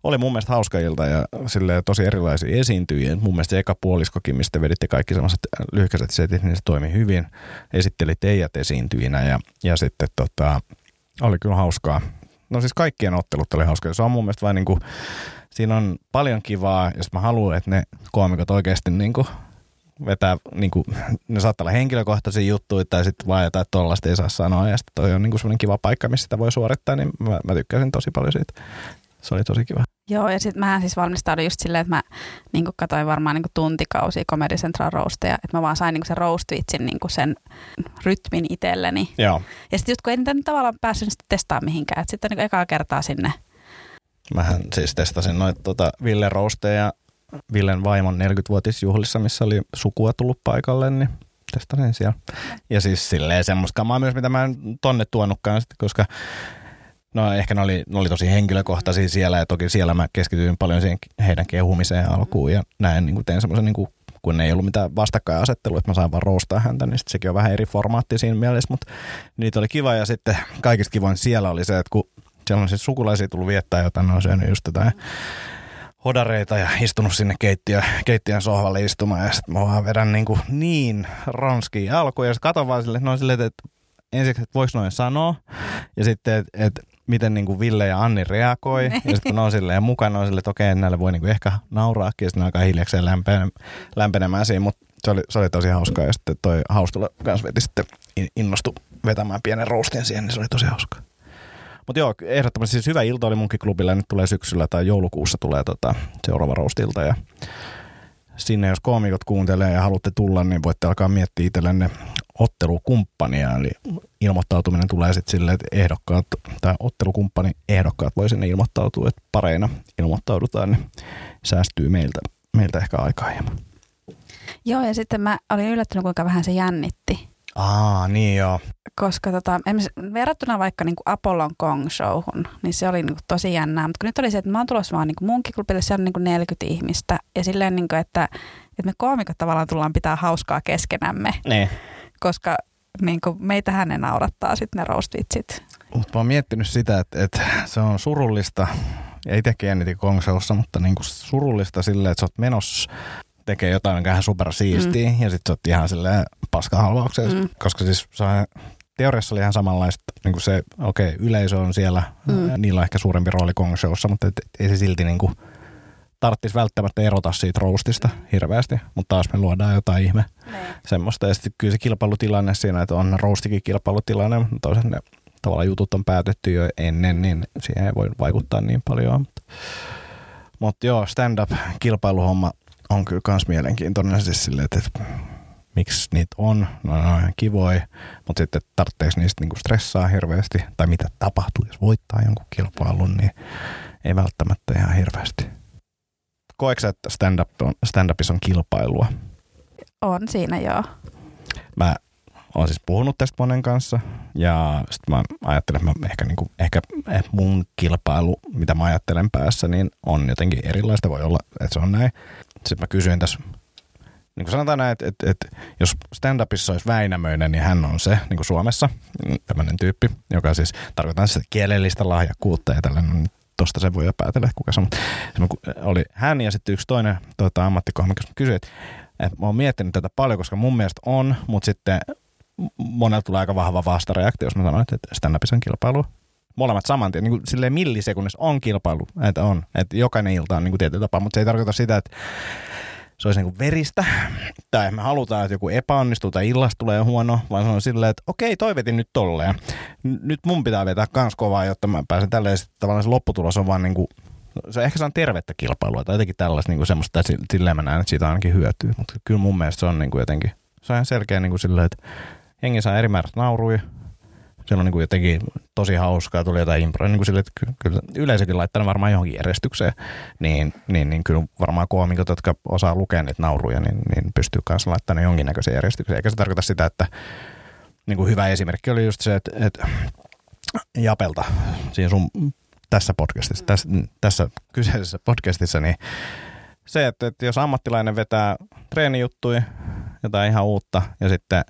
oli mun mielestä hauska ilta ja sille tosi erilaisia esiintyjiä. Mun mielestä eka puoliskokin, mistä veditte kaikki sellaiset lyhkäiset setit, niin se toimi hyvin. Esitteli teidät esiintyjinä ja, ja sitten tota, oli kyllä hauskaa. No siis kaikkien ottelut oli hauskaa. Se on mun mielestä vain niin kuin, siinä on paljon kivaa, jos mä haluan, että ne koomikot oikeasti niin kuin vetää, niin kuin, ne saattaa olla henkilökohtaisia juttuja tai sitten vaan jotain tollasta ei saa sanoa ja sitten toi on niin semmoinen kiva paikka, missä sitä voi suorittaa, niin mä, mä tykkäsin tosi paljon siitä. Se oli tosi kiva. Joo, ja sitten mä siis valmistaudun just silleen, että mä niin katsoin varmaan niin tuntikausia Comedy Central Roasteja, että mä vaan sain niin sen roast niin sen rytmin itselleni. Joo. Ja sitten just kun ei niitä tavallaan päässyt testaamaan mihinkään, että sitten niin ekaa kertaa sinne. Mähän siis testasin noita tota Ville Roasteja Villen vaimon 40-vuotisjuhlissa, missä oli sukua tullut paikalle, niin testasin siellä. Ja siis silleen semmoista kamaa myös, mitä mä en tonne tuonutkaan, koska No ehkä ne oli, ne oli tosi henkilökohtaisia siellä ja toki siellä mä keskityin paljon siihen heidän kehumiseen alkuun ja näin niin tein semmoisen niin kuin, kun ei ollut mitään vastakkainasettelua, että mä sain vaan roostaa häntä, niin sekin on vähän eri formaatti siinä mielessä, mutta niitä oli kiva ja sitten kaikista kivoin siellä oli se, että kun siellä on siis sukulaisia tullut viettää jotain, ne on syönyt just jotain hodareita ja istunut sinne keittiö, keittiön sohvalle istumaan ja sitten mä vaan vedän niin, kuin niin ranskia alkuun ja sitten katon vaan silleen, no silleen, että ensiksi, että voiko noin sanoa ja sitten, että miten niin kuin Ville ja Anni reagoi. Ja sitten kun ne on silleen mukana, on silleen, että okei, näille voi niin kuin ehkä nauraakin, ja sitten ne alkaa hiljakseen lämpenemään, lämpenemään siinä, mutta se oli, se oli tosi hauskaa. Ja sitten toi Haustula kanssa veti sitten innostu vetämään pienen roustin siihen, niin se oli tosi hauskaa. Mutta joo, ehdottomasti siis hyvä ilta oli munkin klubilla. Nyt tulee syksyllä tai joulukuussa tulee tota, seuraava roustilta. Ja sinne, jos koomikot kuuntelee ja haluatte tulla, niin voitte alkaa miettiä itsellenne ottelukumppania. Eli ilmoittautuminen tulee sitten silleen, että ehdokkaat tai ottelukumppani ehdokkaat voi sinne ilmoittautua, että pareina ilmoittaudutaan, niin säästyy meiltä, meiltä ehkä aikaa hieman. Joo, ja sitten mä olin yllättynyt, kuinka vähän se jännitti. Aa, niin joo. Koska tota, verrattuna vaikka niin kuin Apollon Kong Showhun, niin se oli niin kuin tosi jännää. Mutta nyt oli se, että mä oon tulossa vaan niin kuin munkiklubille, siellä on niin kuin 40 ihmistä. Ja silleen, niin kuin, että, että me koomikot tavallaan tullaan pitää hauskaa keskenämme. Niin. Koska niin kuin meitähän ne naurattaa sitten ne roastvitsit. Mutta mä oon miettinyt sitä, että, että se on surullista, ja itsekin jännitin Kong Showssa, mutta niin kuin surullista silleen, että sä oot menossa tekee jotain, mikä on super siistiä, mm. ja sitten sä oot ihan silleen paskahalvauksessa, mm. koska siis se on, teoriassa oli ihan samanlaista, niin kuin se, okei, okay, yleisö on siellä, mm. niillä on ehkä suurempi rooli Kong Showssa, mutta et, ei se silti niin kuin, tarvitsisi välttämättä erota siitä roastista hirveästi, mutta taas me luodaan jotain ihme ne. Niin. semmoista. Ja sitten kyllä se kilpailutilanne siinä, että on roastikin kilpailutilanne, mutta toisaalta ne tavallaan jutut on päätetty jo ennen, niin siihen ei voi vaikuttaa niin paljon. Mutta, mutta joo, stand-up kilpailuhomma on kyllä myös mielenkiintoinen siis silleen, että miksi niitä on, no ne on ihan kivoja, mutta sitten tarvitseeko niistä niinku stressaa hirveästi, tai mitä tapahtuu, jos voittaa jonkun kilpailun, niin ei välttämättä ihan hirveästi. Koetko että stand-up on, stand-upissa on kilpailua? On siinä, joo. Mä oon siis puhunut tästä monen kanssa ja sitten mä ajattelen, että mä ehkä, niinku, ehkä mun kilpailu, mitä mä ajattelen päässä, niin on jotenkin erilaista. Voi olla, että se on näin. Sitten mä kysyin tässä, niin kuin sanotaan näin, että, että, että jos stand-upissa olisi Väinämöinen, niin hän on se niin kuin Suomessa, tämmöinen tyyppi, joka siis tarkoittaa sitä kielellistä lahjakkuutta ja tällainen tosta se voi jo päätellä, kuka se on. Oli hän ja sitten yksi toinen tuota, ammattikohmikas kysyi, että, että mä oon miettinyt tätä paljon, koska mun mielestä on, mutta sitten monella tulee aika vahva vastareaktio, jos mä sanon, että stand-upissa on kilpailu. Molemmat saman tien, niin kuin silleen millisekunnissa on kilpailu, että on. Että jokainen ilta on niin kuin tietyllä tapaa, mutta se ei tarkoita sitä, että se olisi niin kuin veristä, tai me halutaan, että joku epäonnistuu tai illasta tulee huono, vaan se on silleen, että okei, toi veti nyt tolleen. Nyt mun pitää vetää kans kovaa, jotta mä pääsen tälleen, sitten tavallaan se lopputulos on vaan niin kuin, se ehkä se on tervettä kilpailua tai jotenkin tällaista niin kuin semmoista, silleen mä näen, että siitä ainakin hyötyy, mutta kyllä mun mielestä se on niin kuin jotenkin, se on ihan selkeä niin kuin silleen, että jengi saa eri määrät nauruja, siellä on niin kuin jotenkin tosi hauskaa, tuli jotain improa, niin kuin sille, että kyllä yleisökin laittaa varmaan johonkin järjestykseen, niin, niin, niin kyllä varmaan koomikot, jotka osaa lukea niitä nauruja, niin, niin pystyy kanssa laittamaan jonkinnäköiseen järjestykseen. Eikä se tarkoita sitä, että niin kuin hyvä esimerkki oli just se, että, että Japelta siinä sun tässä podcastissa, tässä, tässä kyseisessä podcastissa, niin se, että, että jos ammattilainen vetää treenijuttuja, jotain ihan uutta, ja sitten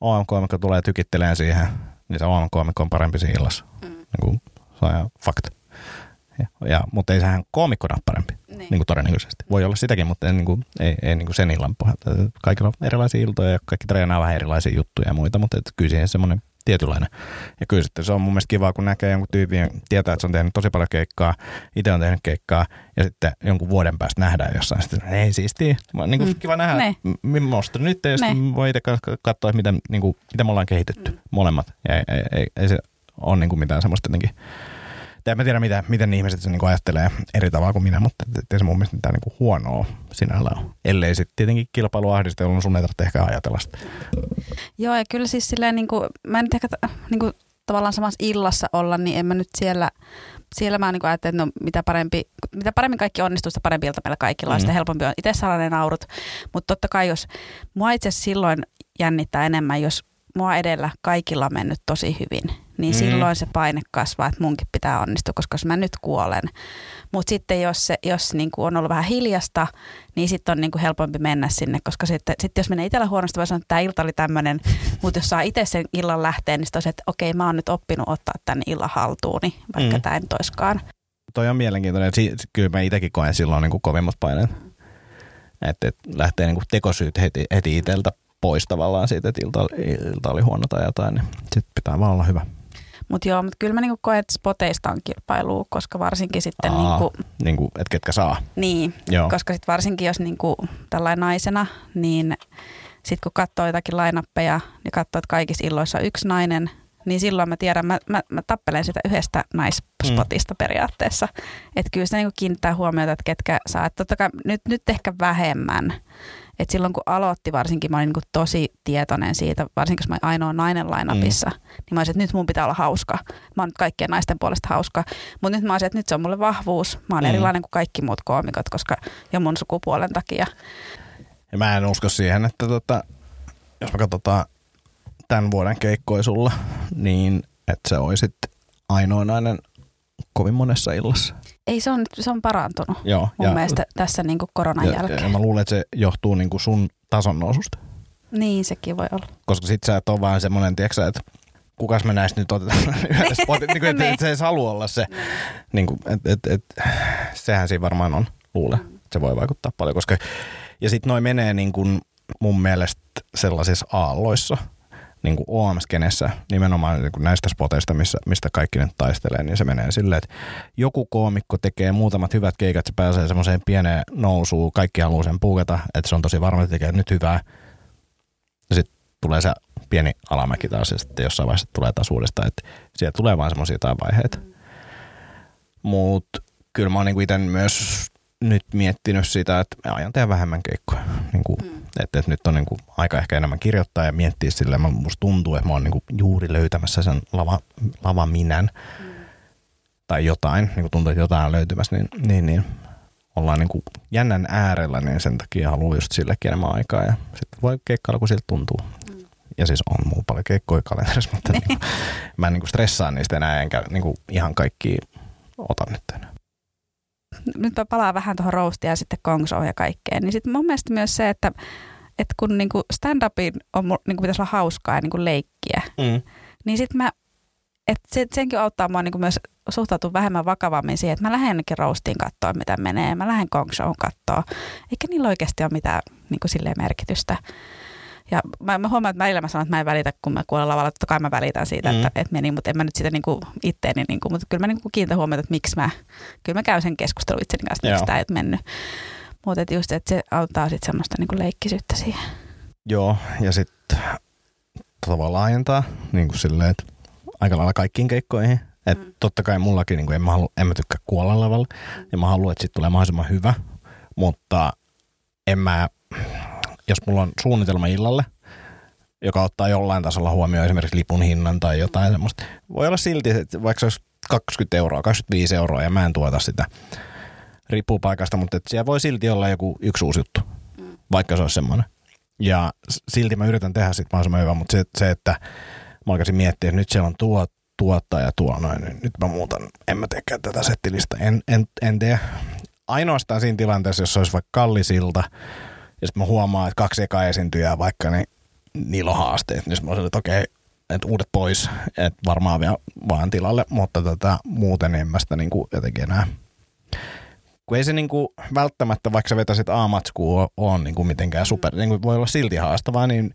OMK, mikä tulee tykittelemään siihen niin se on koomikko on parempi siinä illassa. Mm. Niin kuin, se on ihan fakta. Ja, ja, mutta ei sehän koomikkona parempi, niin. niin kuin todennäköisesti. Voi olla sitäkin, mutta ei, niin kuin, ei, ei niin kuin sen illan pohjalta. Kaikilla on erilaisia iltoja ja kaikki treenaa vähän erilaisia juttuja ja muita, mutta et kyllä siihen semmoinen tietynlainen. Ja kyllä sitten se on mun mielestä kiva, kun näkee jonkun tyypin, tietää, että se on tehnyt tosi paljon keikkaa, itse on tehnyt keikkaa, ja sitten jonkun vuoden päästä nähdään jossain, sitten ei siistiä. Niin kuin mm. kiva nähdä, Ne. millaista nyt, ja sitten voi itse katsoa, miten, niin kuin, miten me ollaan kehitetty Mm. molemmat. Ja ei, ei, ei, ei se ole niin kuin mitään semmoista jotenkin, en mä tiedä, mitä, miten ihmiset se niinku ajattelee eri tavalla kuin minä, mutta ei se mun mielestä mitään niinku huonoa sinällään ole. Ellei sitten tietenkin kilpailu ahdista, jolloin sun ei tarvitse ehkä ajatella sitä. Joo, ja kyllä siis silleen, niin kuin, mä en nyt ehkä niin kuin, tavallaan samassa illassa olla, niin en mä nyt siellä, siellä mä niin ajattelen, että no, mitä, parempi, mitä paremmin kaikki onnistuu, sitä parempi ilta meillä kaikilla on, Mm. sitä helpompi on itse saada ne naurut. Mutta totta kai, jos mua itse silloin jännittää enemmän, jos mua edellä kaikilla on mennyt tosi hyvin, niin Mm. silloin se paine kasvaa, että munkin pitää onnistua, koska jos mä nyt kuolen. Mutta sitten jos, se, jos niin kuin on ollut vähän hiljasta, niin sitten on niin kuin helpompi mennä sinne, koska sitten sit jos menee itsellä huonosti, voi sanoa, että tämä ilta oli tämmöinen, mutta jos saa itse sen illan lähteen, niin sitten on se, että okei, mä oon nyt oppinut ottaa tänne illan haltuuni, vaikka Mm. tämä nyt olisikaan. Toi on mielenkiintoinen. Si- kyllä mä itsekin koen silloin niinku kovimmat paineet. Että et lähtee niinku tekosyyt heti, heti itseltä pois tavallaan siitä, että ilta, ilta oli huono tai jotain, niin sitten pitää vaan olla hyvä. Mutta joo, mutta kyllä mä niinku koen, että spoteista on kilpailua, koska varsinkin sitten Aa, niinku, Niinku, että ketkä saa. niin, Joo. koska sitten varsinkin jos niinku tällainen naisena, niin sitten kun katsoo jotakin lainappeja ja katsoo, että kaikissa illoissa on yksi nainen, niin silloin mä tiedän, mä, mä, mä tappelen sitä yhdestä naispotista mm. periaatteessa. Että kyllä sitä niinku kiinnittää huomiota, että ketkä saa. Et totta kai nyt, nyt ehkä vähemmän. Et silloin kun aloitti varsinkin, mä olin niinku tosi tietoinen siitä, varsinkin jos mä olin ainoa nainen lainapissa, mm. niin mä olisin, että nyt mun pitää olla hauska. Mä oon nyt kaikkien naisten puolesta hauska. Mutta nyt mä olisin, että nyt se on mulle vahvuus. Mä oon Mm. erilainen kuin kaikki muut koomikot, koska jo mun sukupuolen takia. Ja mä en usko siihen, että tota, jos me katsotaan tämän vuoden keikkoja sulla, niin että se olisit ainoa nainen kovin monessa illassa. Ei se on, se on parantunut Joo. mun ja, mielestä tässä niinku koronan ja, jälkeen. ja mä luulen, että se johtuu niinku sun tason noususta. Niin, sekin voi olla. Koska sit sä et ole vaan semmoinen, tiiäksä, että kukas me näistä nyt otetaan yhdessä spotit, niin kuin, että et se ei halua olla se. Niin kuin, et, et, et, sehän siinä varmaan on, luulen. Se voi vaikuttaa paljon, koska ja sitten noi menee niin kuin mun mielestä sellaisissa aalloissa, niin kuin OM-skenessä, nimenomaan niin kuin näistä spoteista, missä, mistä kaikki nyt taistelee, niin se menee silleen, että joku koomikko tekee muutamat hyvät keikat, se pääsee semmoiseen pieneen nousuun, kaikki haluaa sen puukata, että se on tosi varma, että tekee nyt hyvää. Sitten tulee se pieni alamäki taas ja sitten jossain vaiheessa tulee taas uudestaan, että sieltä tulee vaan semmoisia jotain vaiheita. Mutta kyllä mä oon niinku itse myös nyt miettinyt sitä, että mä aion tehdä vähemmän keikkoja. Niinku, mm. Että, että nyt on niinku aika ehkä enemmän kirjoittaa ja miettiä sille, mä, musta tuntuu, että mä oon niinku juuri löytämässä sen lava, lava minän mm. tai jotain, niinku tuntuu, että jotain on löytymässä, niin, niin, niin ollaan niinku jännän äärellä, niin sen takia haluan just sillekin enemmän aikaa ja sitten voi keikkailla, kun siltä tuntuu. Mm. Ja siis on mulla paljon keikkoja kalenterissa, mutta niinku, mä en niinku stressaa niistä enää, enkä niinku ihan kaikki ota nyt enää. Nyt mä palaan vähän tuohon roastiin ja sitten kongsoon ja kaikkeen. Niin sitten mun mielestä myös se, että, että kun niinku stand-upin on, niinku pitäisi olla hauskaa ja niinku leikkiä, Mm. niin sitten mä, että se, senkin auttaa mua niinku myös suhtautua vähemmän vakavammin siihen, että mä lähden jonnekin roastiin katsoa, mitä menee. Mä lähden kongsoon katsoa. Eikä niillä oikeasti ole mitään niinku silleen merkitystä. Ja mä, mä huomaan, että välillä mä sanon, että mä en välitä, kun mä kuulen lavalla. Totta kai mä välitän siitä, Mm. mm. että, että meni, mutta en mä nyt sitä niinku itteeni, niinku, mutta kyllä mä niinku kiinnitän huomiota, että miksi mä, kyllä mä käyn sen keskustelun itseni kanssa, että miksi tämä ei mennyt. Mutta et just, että se auttaa sitten semmoista niinku leikkisyyttä siihen. Joo, ja sitten voi laajentaa niin kuin silleen, että aika lailla kaikkiin keikkoihin. Et Mm. Totta kai mullakin, niin kuin en, mä halua, en mä tykkää kuolla lavalla, ja mä haluan, että siitä tulee mahdollisimman hyvä, mutta en mä, jos mulla on suunnitelma illalle, joka ottaa jollain tasolla huomioon esimerkiksi lipun hinnan tai jotain semmoista. Voi olla silti, että vaikka se olisi 20 euroa, 25 euroa ja mä en tuota sitä riippuu paikasta, mutta et siellä voi silti olla joku yksi uusi juttu, vaikka se olisi semmoinen. Ja silti mä yritän tehdä sit mahdollisimman hyvä, mutta se, se, että mä alkaisin miettiä, että nyt siellä on tuo, tuottaja ja tuo noin, niin nyt mä muutan, en mä teekään tätä settilistä, en, en, en tee. Ainoastaan siinä tilanteessa, jos se olisi vaikka kallisilta, ja sitten mä huomaan, että kaksi ekaa esiintyjää vaikka, niin niillä on haasteet, niin mä olisin, että okei, että uudet pois, että varmaan vielä vaan tilalle, mutta tota, muuten en mä sitä niinku jotenkin enää kun ei se niinku välttämättä, vaikka sä vetäisit A-matskua, ole, ole niinku mitenkään super, niinku voi olla silti haastavaa, niin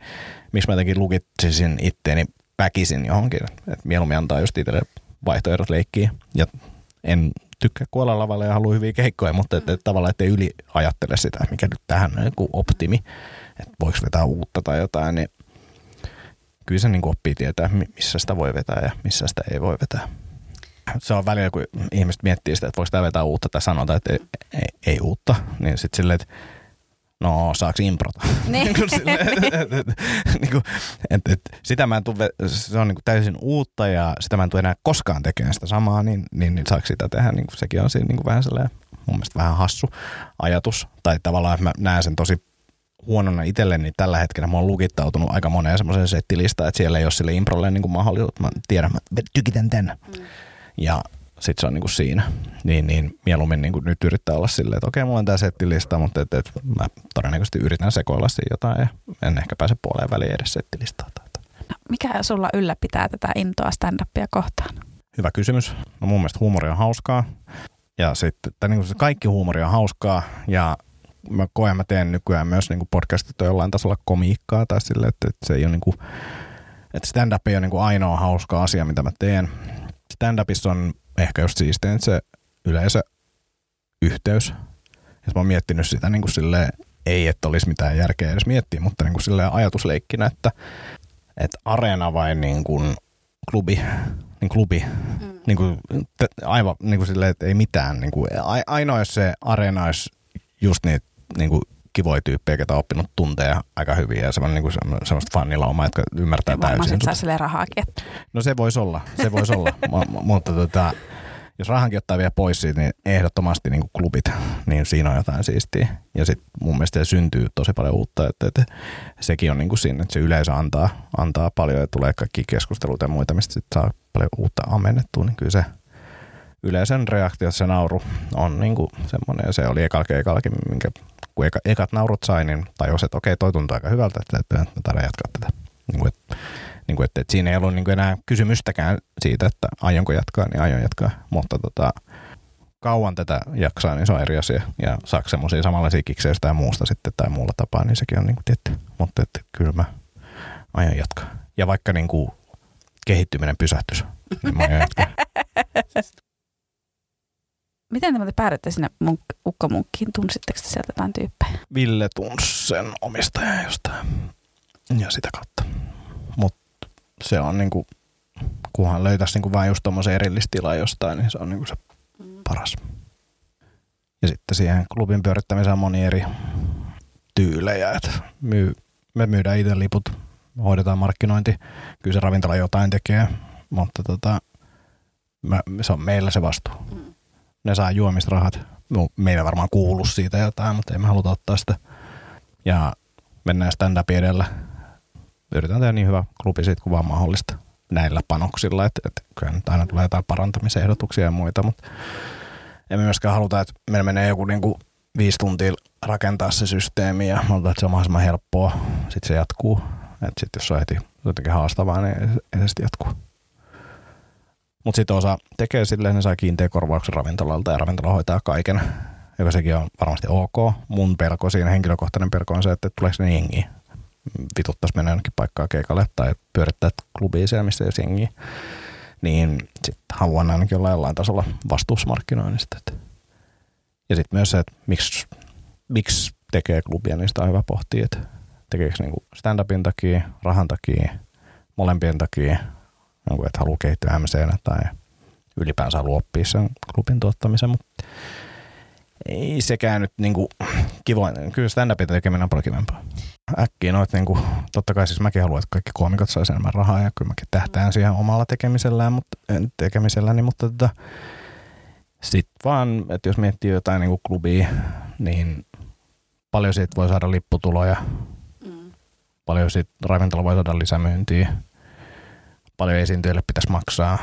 miksi mä jotenkin lukitsisin itteeni väkisin johonkin. Et mieluummin antaa just itselle vaihtoehdot leikkiä. Ja en tykkää kuolla lavalle ja halua hyviä keikkoja, mutta et, et tavallaan ettei yli ajattele sitä, mikä nyt tähän on joku optimi, että voiko vetää uutta tai jotain, niin kyllä se niin oppii tietää, missä sitä voi vetää ja missä sitä ei voi vetää. Se on välillä, kun ihmiset miettii sitä, että voiko tämä vetää uutta tai sanotaan, että ei, ei, ei uutta, niin sitten silleen, että no saaks improta? Niin. niin kuin, et, et, sitä mä en tuu, se on niin kuin täysin uutta ja sitä mä en tule enää koskaan tekemään sitä samaa, niin, niin, niin saako sitä tehdä, niin kuin, sekin on siinä niin kuin vähän sellainen mun mielestä vähän hassu ajatus. Tai tavallaan, että mä näen sen tosi huonona itselleni niin tällä hetkellä mä oon lukittautunut aika moneen semmoiseen settilistaan, että siellä ei ole sille improlle niin kuin mahdollisuutta. Mä tiedän, mä tykitän tän. Mm. Ja sitten se on niinku siinä. Niin, niin mieluummin niinku nyt yrittää olla silleen, että okei, mulla on tämä settilista, mutta et, et mä todennäköisesti yritän sekoilla siinä jotain ja en ehkä pääse puoleen väliin edes settilistaa. No, mikä sulla ylläpitää tätä intoa stand-upia kohtaan? Hyvä kysymys. No mun mielestä huumori on hauskaa. Ja sitten, tai niin se kaikki huumori on hauskaa ja mä koen, mä teen nykyään myös niin podcastit jollain tasolla komiikkaa tai sille, että, että se ei ole niin kuin, että stand-up ei ole niin kuin ainoa hauska asia, mitä mä teen. Stand-upissa on ehkä just siistein se yleisö yhteys. Ja mä oon miettinyt sitä niin kuin silleen, ei että olisi mitään järkeä edes miettiä, mutta niin kuin silleen ajatusleikkinä, että, että areena vai niin kuin klubi, niin klubi, mm. niin kuin, aivan niin kuin silleen, että ei mitään. Niin kuin, ainoa jos se areena olisi just niitä niin kuin kivoja tyyppejä, ketä on oppinut tunteja aika hyvin ja semmoinen, niin kuin semmoista fannilaumaa, jotka ymmärtää ja täysin. Ja saa rahaakin. No se voisi olla, se voisi olla, mutta tota, jos rahankin ottaa vielä pois siitä, niin ehdottomasti niin kuin klubit, niin siinä on jotain siistiä. Ja sitten mun mielestä se syntyy tosi paljon uutta, että, että sekin on niin kuin siinä, että se yleisö antaa, antaa paljon ja tulee kaikki keskustelut ja muita, mistä sitten saa paljon uutta ammennettua, niin kyllä se yleisön reaktio, se nauru on niin kuin semmoinen, ja se oli ekalla keikallakin, minkä kun eka, ekat naurut sai, niin tajus, että okei, toi tuntuu aika hyvältä, että, että, että jatkaa tätä. Niin kuin, että, niin kuin, että, että siinä ei ollut niin kuin enää kysymystäkään siitä, että aionko jatkaa, niin aion jatkaa. Mutta tota, kauan tätä jaksaa, niin se on eri asia. Ja saako semmoisia samanlaisia kiksejä jostain muusta sitten tai muulla tapaa, niin sekin on niin kuin tietty. Mutta että, kyllä mä aion jatkaa. Ja vaikka niin kuin kehittyminen pysähtys, niin mä aion jatkaa. Miten te päädyitte sinne munk- ukkomunkkiin? Tunsitteko sieltä jotain tyyppejä? Ville tunsi sen omistajan jostain ja sitä kautta. Mutta se on niinku, kunhan löytäisi niinku vain just tuommoisen erillistila jostain, niin se on niinku se mm. paras. Ja sitten siihen klubin pyörittämiseen on moni eri tyylejä, että myy, me myydään itse liput, hoidetaan markkinointi. Kyllä se ravintola jotain tekee, mutta tota, mä, se on meillä se vastuu. Mm ne saa juomisrahat. No, meillä varmaan kuulu siitä jotain, mutta ei me haluta ottaa sitä. Ja mennään stand-up edellä. Yritetään tehdä niin hyvä klubi siitä kuin vaan mahdollista näillä panoksilla, että, että kyllä nyt aina tulee jotain parantamisehdotuksia ja muita, mutta emme myöskään haluta, että meillä menee joku niin kuin viisi tuntia rakentaa se systeemi ja halutaan, että se on mahdollisimman helppoa, sitten se jatkuu. Että sitten jos se on heti jotenkin haastavaa, niin ei se sitten jatkuu. Mutta sitten osa tekee silleen, ne saa kiinteä korvauksen ravintolalta ja ravintola hoitaa kaiken, joka sekin on varmasti ok. Mun pelko siinä, henkilökohtainen pelko on se, että tuleeko ne jengi. Vituttaisi mennä jonnekin paikkaa keikalle tai pyörittää klubia siellä, missä ei jengi. Niin sitten haluan ainakin olla jollain tasolla vastuusmarkkinoinnista. Ja sitten myös se, että miksi, miksi tekee klubia, niin sitä on hyvä pohtia, että tekeekö niinku stand-upin takia, rahan takia, molempien takia – niin että haluaa kehittyä MC tai ylipäänsä haluaa oppia sen klubin tuottamisen, mutta ei sekään nyt niinku kivoin. Kyllä stand-upin tekeminen on paljon kivempaa. Äkkiä noit niinku, totta kai siis mäkin haluan, että kaikki koomikot saisi enemmän rahaa ja kyllä mäkin tähtään siihen omalla tekemisellään, mutta, tekemiselläni, mutta tota, sitten vaan, että jos miettii jotain niinku klubia, niin paljon siitä voi saada lipputuloja, mm. paljon siitä ravintola voi saada lisämyyntiä, paljon esiintyjille pitäisi maksaa,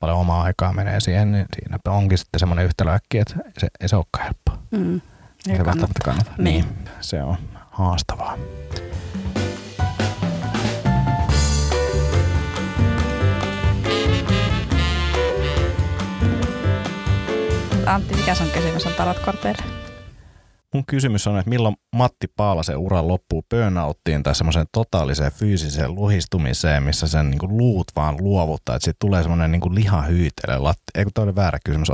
paljon omaa aikaa menee siihen, niin siinä onkin sitten semmoinen yhtälö äkki, että se, ei se olekaan helppoa. Mm. Ei se kannata. kannata. Niin. niin. Se on haastavaa. Antti, mikä sun kysymys on tarotkorteille? Mun kysymys on, että milloin Matti Paalasen ura loppuu burnouttiin tai semmoiseen totaaliseen fyysiseen luhistumiseen, missä sen niin kuin luut vaan luovuttaa, että siitä tulee semmoinen niin kuin lihahyytele. Latti. Eikö toi oli väärä kysymys?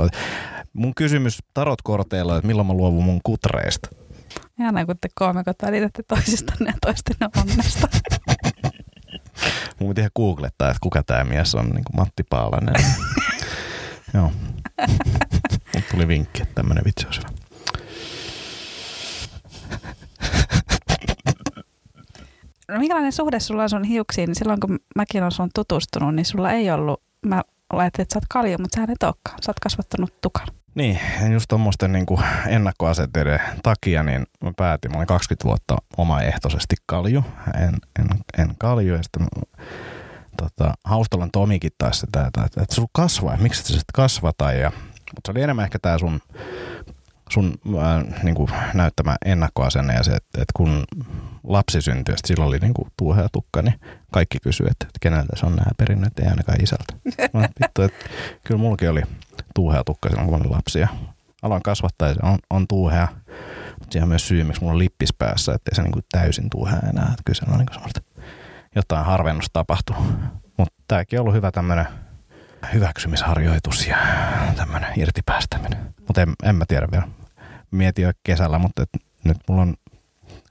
Mun kysymys tarotkorteilla on, että milloin mä luovun mun kutreista. Ihan kun te koomikot välitätte toisistanne ja toistenne onnesta. Mun ihan googlettaa, että kuka tämä mies on, niin kuin Matti Paalanen. Joo. Mut tuli vinkki, että tämmöinen vitsi olisi hyvä. No minkälainen suhde sulla on sun hiuksiin? Niin silloin kun mäkin olen sun tutustunut, niin sulla ei ollut, mä ajattelin, että sä oot kalju, mutta sä et olekaan. Sä oot kasvattanut tukan. Niin, just tuommoisten niin ennakkoasenteiden takia niin mä päätin, mä olin 20 vuotta omaehtoisesti kalju, en, en, en kalju. Ja sitten tota, Haustolan Tomikin taas sitä, että, että, että sulla kasvaa, miksi sä sitten kasvata. Ja, mutta se oli enemmän ehkä tämä sun, sun äh, niin kuin näyttämä ennakkoasenne ja se, että, että kun lapsi syntyi, että sillä oli niin kuin tuohea tukka, niin kaikki kysyivät, että, että keneltä se on nämä perinnöt, ei ainakaan isältä. Mä, vittu, että, kyllä mullakin oli tuuhea tukka silloin, kun olin lapsi. Ja aloin kasvattaa ja se on, on tuuhea. Mutta siihen on myös syy, miksi mulla on lippis päässä, ettei se niinku täysin tuuhea enää. Että kyllä siellä on niinku semmoista jotain harvennusta tapahtuu. Mutta tämäkin on ollut hyvä tämmöinen hyväksymisharjoitus ja tämmöinen irtipäästäminen. Mutta en, en mä tiedä vielä. Mietin jo kesällä, mutta et nyt mulla on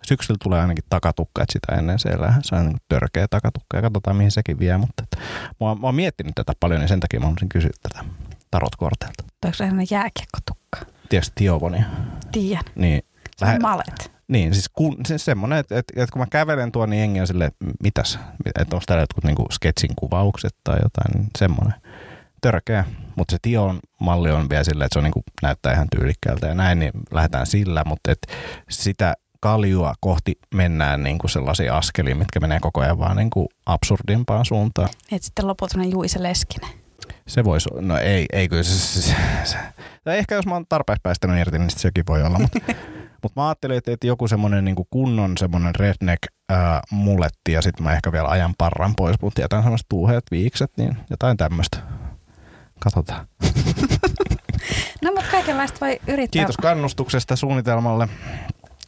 syksyllä tulee ainakin takatukka, että sitä ennen siellä se on niin törkeä takatukka ja katsotaan mihin sekin vie. Mutta että, mä, oon, mä oon miettinyt tätä paljon niin sen takia mä haluaisin kysyä tätä tarotkorteilta. Onko se sellainen jääkiekkotukka? Tiedätkö Tiovonia? Tiedän. Niin. Se on malet. Niin, siis kun, se semmoinen, että, että, että kun mä kävelen tuon, niin jengi on silleen, mitäs, että onko täällä jotkut niinku sketsin kuvaukset tai jotain, niin semmoinen. Törkeä, mutta se Tion malli on vielä silleen, että se on niinku, näyttää ihan tyylikkäältä ja näin, niin lähdetään sillä, mutta et sitä kaljua kohti mennään niinku sellaisia askelia, mitkä menee koko ajan vaan niinku absurdimpaan suuntaan. Et sitten lopulta Juise Leskinen. Se voisi, no ei, ei kyllä se, se, se, se. Tai ehkä jos mä oon tarpeeksi päästänyt irti, niin sekin voi olla, mutta mut mä ajattelin, että, että joku semmoinen niin kunnon semmoinen redneck ää, muletti ja sitten mä ehkä vielä ajan parran pois, mutta jätän semmoiset tuuheet viikset, niin jotain tämmöistä. Katsotaan. no mutta kaikenlaista voi yrittää. Kiitos kannustuksesta suunnitelmalle.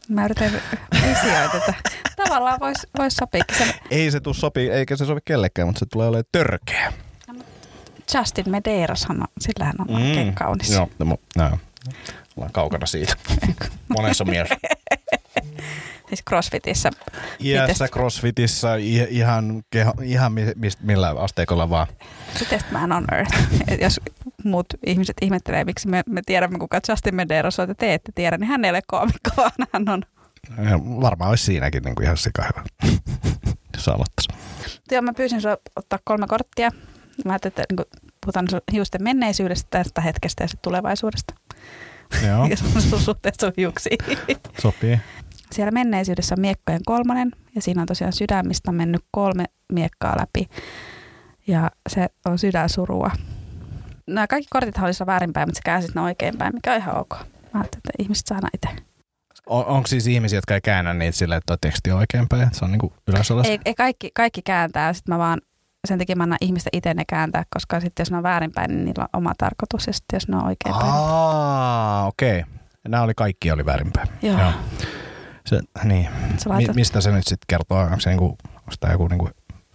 Mä yritän visioida tätä. Tavallaan voisi vois sopia. Sen... Ei se tuu sopii, eikä se sovi kellekään, mutta se tulee olemaan törkeä. Justin Medeiras, sillähän on mm. oikein kaunis. Joo, no, no, ollaan kaukana siitä. Monessa mielessä. siis crossfitissä. Iässä crossfitissä ihan, keho, ihan millä asteikolla vaan. Sitten man on earth. Jos muut ihmiset ihmettelee, miksi me, me tiedämme, kuka Justin Medeiros on, että te ette tiedä, niin hän ei ole koomikko, vaan hän on. Varmaan olisi siinäkin niin kuin ihan sika hyvä, jos aloittaisi. Joo, mä pyysin sinua ottaa kolme korttia. Mä ajattelin, että niin puhutaan hiusten menneisyydestä, tästä hetkestä ja sitten tulevaisuudesta. Joo. ja sun suhteessa hiuksiin. Sopii. Siellä menneisyydessä on miekkojen kolmonen ja siinä on tosiaan sydämistä mennyt kolme miekkaa läpi. Ja se on sydänsurua. Nämä kaikki kortit olisi väärinpäin, mutta sä käänsit ne oikeinpäin, mikä on ihan ok. Mä ajattelin, että ihmiset saa itse. On, onko siis ihmisiä, jotka ei käännä niitä silleen, että teksti on oikeinpäin? Se on niin ylös Ei, ei kaikki, kaikki kääntää. Sitten mä vaan sen takia mä annan ihmisten itse ne kääntää, koska sitten jos ne on väärinpäin, niin niillä on oma tarkoitus ja sitten jos ne on oikeinpäin. Aa, okei. Okay. Nämä oli kaikki oli väärinpäin. Joo. Joo. Se, niin. Mi- mistä se nyt sitten kertoo? Onko se, niinku, onko tämä joku, niinku,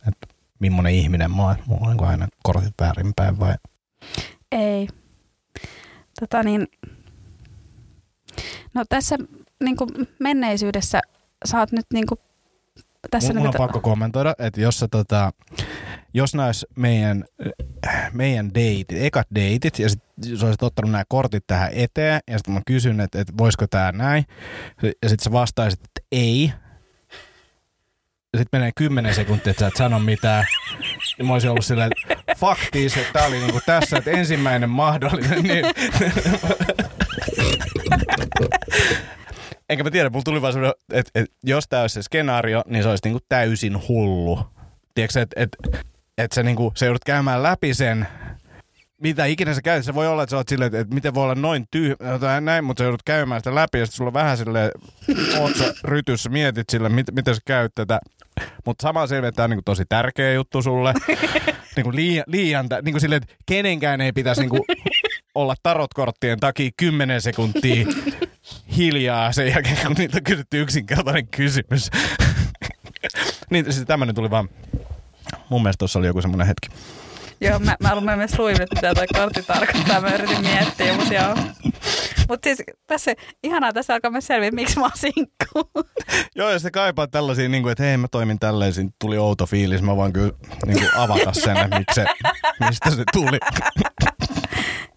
että millainen ihminen mä oon? Mulla on niinku aina kortit väärinpäin vai? Ei. Tota niin, no tässä niinku menneisyydessä sä oot nyt niinku tässä Mun, on pakko kommentoida, että jos, sä, tota, jos näis meidän, meidän deitit, ekat deitit, ja sit, jos olisit ottanut nämä kortit tähän eteen, ja sitten mä kysyn, että, että voisiko tämä näin, ja sitten sä vastaisit, että ei, ja sitten menee kymmenen sekuntia, että sä et sano mitään, niin mä olisin ollut silleen, että faktiis, että tää oli niinku tässä, että ensimmäinen mahdollinen, niin enkä mä tiedä, mulla tuli vaan semmoinen, että, että jos tämä olisi se skenaario, niin se olisi niinku täysin hullu. Tiedätkö, että et, et sä, niinku, sä joudut käymään läpi sen, mitä ikinä sä käyt. Se voi olla, että sä oot silleen, että, että miten voi olla noin tyhmä tai näin, mutta sä joudut käymään sitä läpi ja sitten sulla on vähän silleen, oot sä rytyssä, mietit sille, mit, miten sä käyt tätä. Mutta sama selvä, että tämä on niinku tosi tärkeä juttu sulle. niinku liian, liian niinku silleen, että kenenkään ei pitäisi niinku olla tarotkorttien takia 10 sekuntia hiljaa sen jälkeen, kun niitä on kysytty yksinkertainen kysymys. niin siis tämmöinen tuli vaan, mun mielestä tuossa oli joku semmoinen hetki. Joo, mä, mä luin myös luin, että mitä toi kortti tarkoittaa. Mä yritin miettiä, mutta joo. Mutta siis tässä, ihanaa tässä alkaa myös selviä, miksi mä oon sinkku. Joo, ja se kaipaa tällaisia, niin kuin, että hei mä toimin tälleen, siinä tuli outo fiilis, mä voin kyllä niin kuin avata sen, että miksi se, mistä se tuli.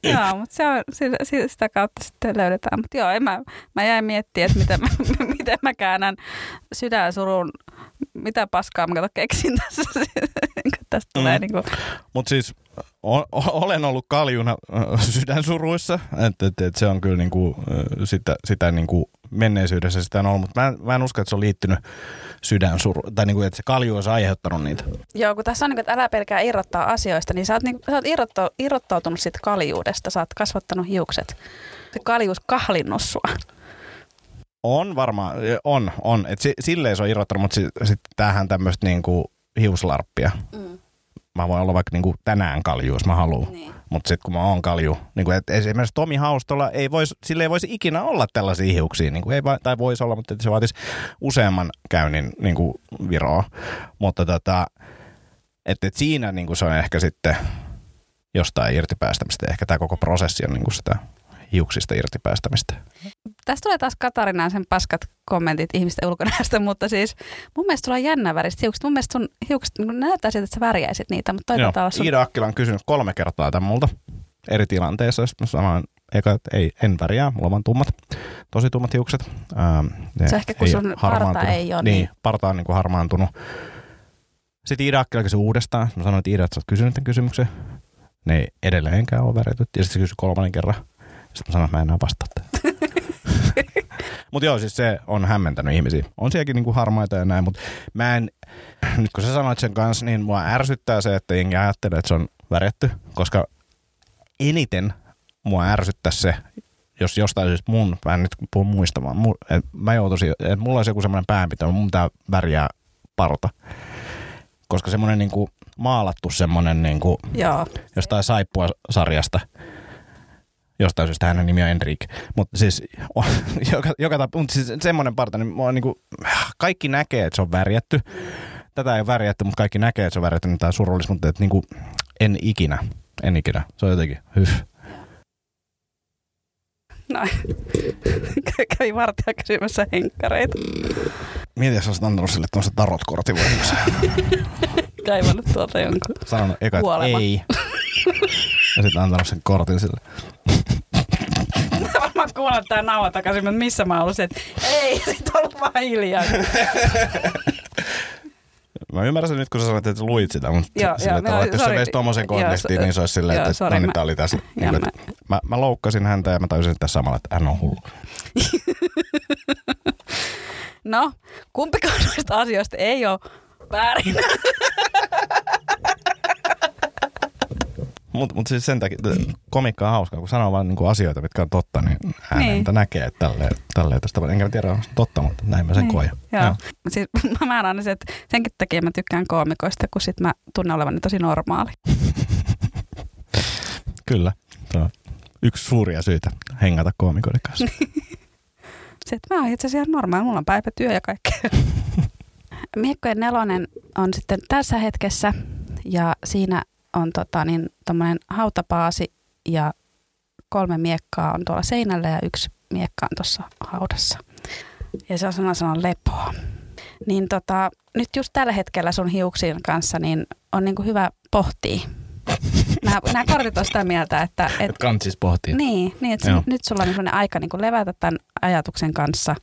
Joo, mutta se on, sitä, sitä kautta sitten löydetään. Mutta joo, mä, mä jäin miettimään, että miten mä, miten mä käännän sydänsurun mitä paskaa mä kato keksin tässä. tästä tulee mm. niin kuin... Mutta siis o- olen ollut kaljuna sydänsuruissa, että et, et se on kyllä niinku, sitä, sitä niinku menneisyydessä sitä on ollut, mutta mä, mä en usko, että se on liittynyt sydänsuru, tai niinku, että se kalju olisi aiheuttanut niitä. Joo, kun tässä on, niin että älä pelkää irrottaa asioista, niin sä oot, niin, sä oot irrotto, irrottautunut siitä kaljuudesta, sä oot kasvattanut hiukset. Se kaljuus kahlinnut sua. On varmaan, on, on. Et si, silleen se on irrottanut, mutta sitten sit tämähän tämmöistä niinku hiuslarppia. Mm. Mä voin olla vaikka niinku tänään kalju, jos mä haluan. Niin. Mutta sitten kun mä oon kalju, niinku, et esimerkiksi Tomi Haustolla ei vois, sille ei voisi ikinä olla tällaisia hiuksia. Niinku, ei, tai voisi olla, mutta se vaatisi useamman käynnin niinku, viroa. Mutta tota, et, et siinä niinku, se on ehkä sitten jostain irti päästämistä. Ehkä tämä koko prosessi on niinku sitä hiuksista irti päästämistä. Tästä tulee taas Katarinaan sen paskat kommentit ihmisten ulkonäöstä, mutta siis mun mielestä sulla on jännä väristä hiukset. Mun mielestä sun hiukset näyttää siltä, että sä värjäisit niitä, mutta Joo, olla sun... Iida Akkila on kysynyt kolme kertaa tämän multa eri tilanteissa. Sitten mä sanoin, eka, että ei, en värjää, mulla on vaan tummat, tosi tummat hiukset. Ähm, se ehkä kun sun parta ei ole. Niin, niin. parta on niin kuin harmaantunut. Sitten Iida Akkila kysyi uudestaan. Mä sanoin, että Iida, että sä oot kysynyt tämän kysymyksen. Ne ei edelleenkään ole värjätyt. Ja sitten se kysyi kolmannen kerran. Sitten mä sanoin, että mä en enää vastaa Mutta joo, siis se on hämmentänyt ihmisiä. On sielläkin niinku harmaita ja näin, mutta mä en, nyt kun sä sanoit sen kanssa, niin mua ärsyttää se, että jengi ajattelee, että se on väretty, koska eniten mua ärsyttää se, jos jostain siis mun, mä en nyt puhu muistamaan, mu, että mä joutuisin, että mulla olisi joku semmoinen päänpito, mun pitää väriä parta. Koska semmoinen niinku maalattu semmoinen niinku, jostain saippua sarjasta, jostain syystä hänen nimi on Enrique. Mutta siis, joka, joka mutta siis semmoinen parta, niin, on niinku, kaikki näkee, että se on värjätty. Tätä ei ole värjätty, mutta kaikki näkee, että se on värjätty, niin tämä on surullista, mutta että niinku, en ikinä, en ikinä. Se on jotenkin, hyh. Noin. Kävi vartija kysymässä henkkareita. Mietin, jos olisit antanut sille tuollaisen tarotkortin Kaivannut tuolta jonkun Sanonut eka, että ei. Ja sitten antanut sen kortin sille. Mä kuulen tää nauha takaisin, mutta missä mä olisin, että ei, sit ollut vaan hiljaa. Mä ymmärrän nyt, kun sä sanoit, että luit sitä, mutta joo, sille joo, tavalla, että jos sä veisi tuommoisen kontekstiin, niin se olisi silleen, että sorry, no niin, tää oli tässä. Niin, mä, mä, mä loukkasin häntä ja mä tajusin tässä samalla, että hän on hullu. no, kumpikaan noista asioista ei ole väärin. Mutta mut siis sen takia, komikka on hauskaa, kun sanoo vaan niinku asioita, mitkä on totta, niin äänentä niin. näkee, että tälleen, tälleen tästä. Enkä tiedä, onko totta, mutta näin mä sen niin. koen. Joo. Joo. Siis mä määrän se, että senkin takia mä tykkään koomikoista, kun sit mä tunnen olevani tosi normaali. Kyllä. Se on yksi suuria syitä hengata koomikoiden kanssa. se, että mä oon itse asiassa normaali, mulla on päivätyö ja kaikkea. Miekkojen nelonen on sitten tässä hetkessä ja siinä on tota, niin, hautapaasi ja kolme miekkaa on tuolla seinällä ja yksi miekka on tuossa haudassa. Ja se on sana sanan lepoa. Niin tota, nyt just tällä hetkellä sun hiuksien kanssa niin on niinku hyvä pohtia. Nämä, nämä kortit on sitä mieltä, että... Et, et kant siis pohtii. Niin, niin että nyt sulla on sellainen aika niin levätä tämän ajatuksen kanssa.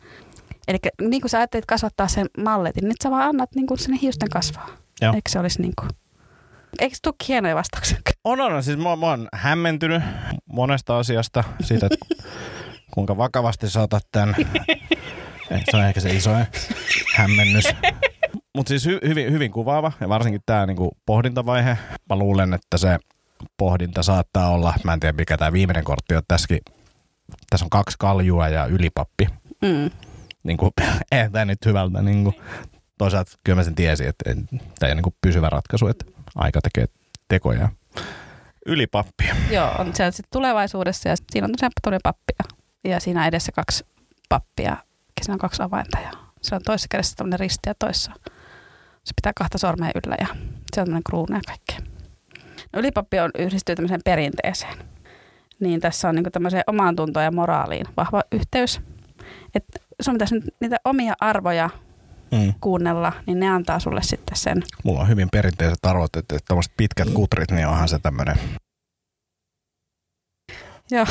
Eli niin kuin sä ajattelit kasvattaa sen malletin, niin nyt sä vaan annat niin kuin sinne hiusten kasvaa. Joo. Eikö se olisi niin kuin... Eikö tule hienoja vastauksia? On, on. Siis mä, mä oon hämmentynyt monesta asiasta siitä, että kuinka vakavasti sä otat tämän. se on ehkä se isoin hämmennys. Mutta siis hy, hyvin, hyvin kuvaava ja varsinkin tämä niinku pohdintavaihe. Mä luulen, että se pohdinta saattaa olla, mä en tiedä mikä tämä viimeinen kortti on tässäkin. Tässä on kaksi kaljua ja ylipappi. Mm. Niin kuin, ei tämä nyt hyvältä. Niin kuin. Toisaalta kyllä mä sen tiesin, että tämä ei ole niin kuin pysyvä ratkaisu, että aika tekee tekoja. Ylipappia. Joo, on se sitten tulevaisuudessa ja siinä on tosiaan pappia. Ja siinä edessä kaksi ylipappi ja siinä on kaksi avainta ja se on toisessa kädessä tämmöinen risti ja toissa se pitää kahta sormea yllä ja se on tämmöinen kruunu ja kaikkea. No, ylipappi on yhdistyy tämmöiseen perinteeseen. Niin tässä on niin tämmöiseen omaan tuntoon ja moraaliin vahva yhteys. Että sun pitäisi nyt niitä omia arvoja mm. kuunnella, niin ne antaa sulle sitten sen. Mulla on hyvin perinteiset arvot, että, että pitkät kutrit, niin onhan se tämmöinen Joo.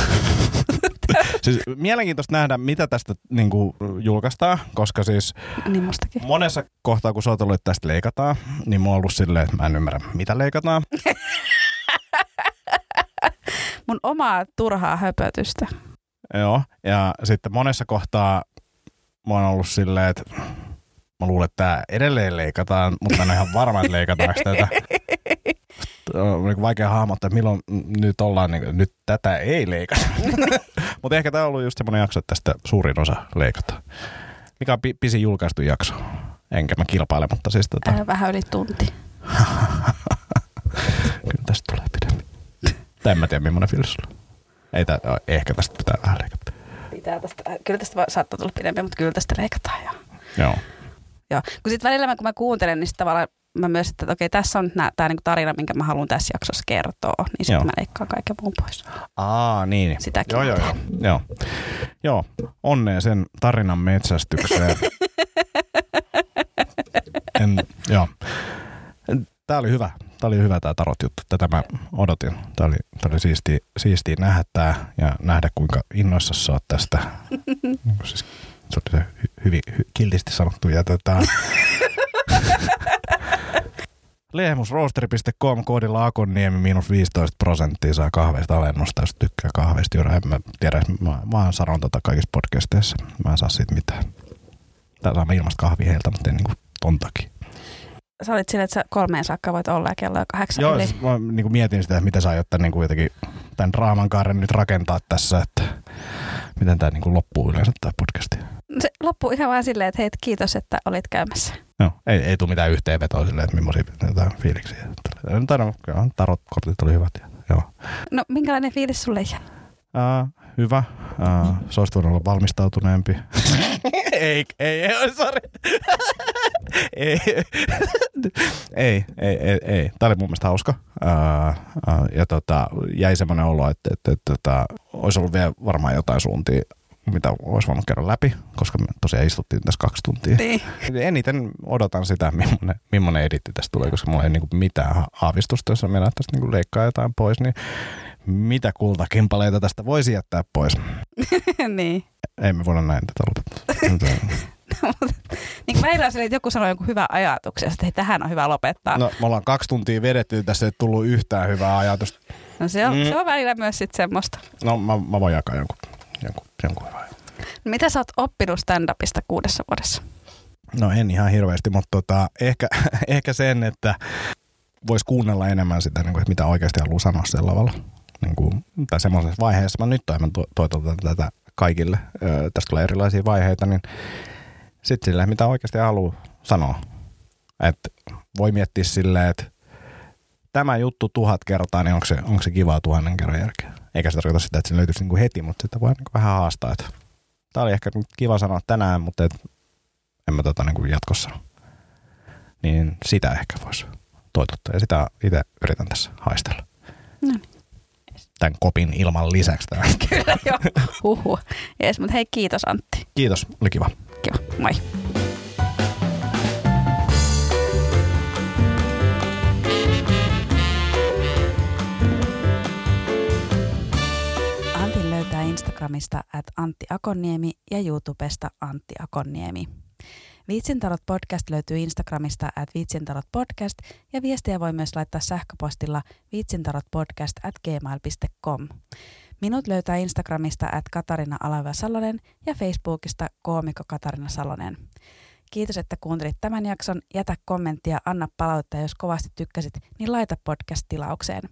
siis mielenkiintoista nähdä, mitä tästä niin kuin, julkaistaan, koska siis niin monessa kohtaa, kun sä oot ollut, että tästä leikataan, niin mä oon ollut silleen, että mä en ymmärrä, mitä leikataan. Mun omaa turhaa höpötystä. Joo, ja sitten monessa kohtaa mä oon ollut silleen, että mä luulen, että tämä edelleen leikataan, mutta en ole ihan varma, että leikataanko tätä. on niin vaikea hahmottaa, että milloin nyt ollaan, niin, nyt tätä ei leikata. Mutta ehkä tämä on ollut just semmoinen jakso, että tästä suurin osa leikataan. Mikä on pisin julkaistu jakso? Enkä mä kilpaile, mutta siis tota... Ää, vähän yli tunti. Kyllä tästä tulee pidempi. Tai en mä tiedä, millainen fiilis sulla Ei tää, ehkä tästä pitää vähän leikata. Pitää tästä, kyllä tästä saattaa tulla pidempi, mutta kyllä tästä leikataan. Ja... Joo. Joo. Kun sitten välillä mä, kun mä kuuntelen, niin sitten tavallaan mä myös, että okei, tässä on tämä niinku tarina, minkä mä haluan tässä jaksossa kertoa, niin sitten mä leikkaan kaiken muun pois. Aa, niin. Sitäkin joo, joo, joo, joo. Joo, onnea sen tarinan metsästykseen. en, joo. Tämä oli hyvä. Tämä oli hyvä tämä tarot juttu. Tätä mä odotin. Tämä oli, tämä oli siistiä, siistiä nähdä tämä ja nähdä kuinka innoissa sä oot tästä. siis, se oli se hyvin hy, kiltisti sanottu. Ja tätä, tota- Lehmusroosteri.com koodilla Akonniemi miinus 15 prosenttia saa kahveista alennusta, jos tykkää kahveista. Juuri en mä tiedä, mä, mä vaan sanon tota kaikissa podcasteissa. Mä en saa siitä mitään. Tää saa ilmasta kahvia heiltä, mutta en niinku ton takia. Sä olit sille, että sä kolmeen saakka voit olla ja kello on kahdeksan Joo, yli. Siis mä niinku mietin sitä, että mitä saa jotta niinku jotenkin tämän draaman kaaren nyt rakentaa tässä, että miten tämä niinku loppuu yleensä tämä podcasti. Se loppuu ihan vaan silleen, että hei, kiitos, että olit käymässä. Joo, ei, ei tule mitään yhteenvetoa silleen, että millaisia jotain fiiliksiä. Tarot, tarot kortit oli hyvät. Ja, joo. No, minkälainen fiilis sulle jäi? Uh, hyvä. Uh, se olisi olla valmistautuneempi. ei, ei, ei, sorry. ei, ei, ei, ei, ei. Tämä oli mun mielestä hauska. Uh, uh, ja tota, jäi semmoinen olo, että, että, että, että olisi ollut vielä varmaan jotain suuntia mitä olisi voinut käydä läpi, koska me tosiaan istuttiin tässä kaksi tuntia. Niin. Eniten odotan sitä, millainen, millainen editti tästä tulee, koska mulla ei niinku mitään aavistusta, jos mennään tästä niinku leikkaa jotain pois, niin mitä kultakimpaleita tästä voisi jättää pois? niin. Ei me voida näin tätä lopettaa. niin meillä että joku sanoi joku hyvä ajatuksen, että tähän on hyvä lopettaa. No me ollaan kaksi tuntia vedetty, tässä ei tullut yhtään hyvää ajatusta. No se on, mm. se on välillä myös sitten semmoista. No mä, mä voin jakaa jonkun jonkun, jonkun hyvän. No, mitä sä oot oppinut stand-upista kuudessa vuodessa? No en ihan hirveästi, mutta tota, ehkä, ehkä sen, että voisi kuunnella enemmän sitä, niin kuin, että mitä oikeasti haluaa sanoa sillä lavalla. Niin kuin, tai semmoisessa vaiheessa, mä nyt toivon toitotan tätä kaikille, öö, tästä tulee erilaisia vaiheita, niin sitten silleen, mitä oikeasti haluaa sanoa. Että voi miettiä silleen, että tämä juttu tuhat kertaa, niin onko se, onko se kivaa tuhannen kerran jälkeen? Eikä se tarkoita sitä, että se löytyisi niinku heti, mutta sitä voi niinku vähän haastaa. Että tämä oli ehkä kiva sanoa tänään, mutta et, en mä tota niinku jatkossa. Niin sitä ehkä voisi toitottaa. Ja sitä itse yritän tässä haistella. No niin. Tämän kopin ilman lisäksi. Tämän. Kyllä joo. Huhhuh. Jees, mutta hei kiitos Antti. Kiitos, oli kiva. Kiva, moi. Instagramista at Antti Akonniemi ja YouTubesta Antti Akonniemi. Viitsintalot podcast löytyy Instagramista at viitsintalot podcast ja viestiä voi myös laittaa sähköpostilla viitsintalotpodcast at gmail.com. Minut löytää Instagramista at Katarina Alava Salonen ja Facebookista koomikko Katarina Salonen. Kiitos, että kuuntelit tämän jakson. Jätä kommenttia, anna palautetta, jos kovasti tykkäsit, niin laita podcast-tilaukseen.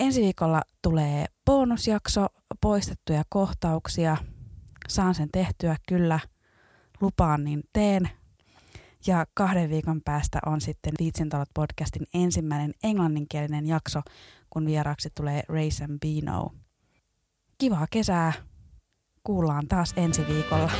Ensi viikolla tulee bonusjakso, poistettuja kohtauksia. Saan sen tehtyä, kyllä. Lupaan, niin teen. Ja kahden viikon päästä on sitten Viitsintalot podcastin ensimmäinen englanninkielinen jakso, kun vieraaksi tulee Raisin Bino. Kivaa kesää. kuullaan taas ensi viikolla.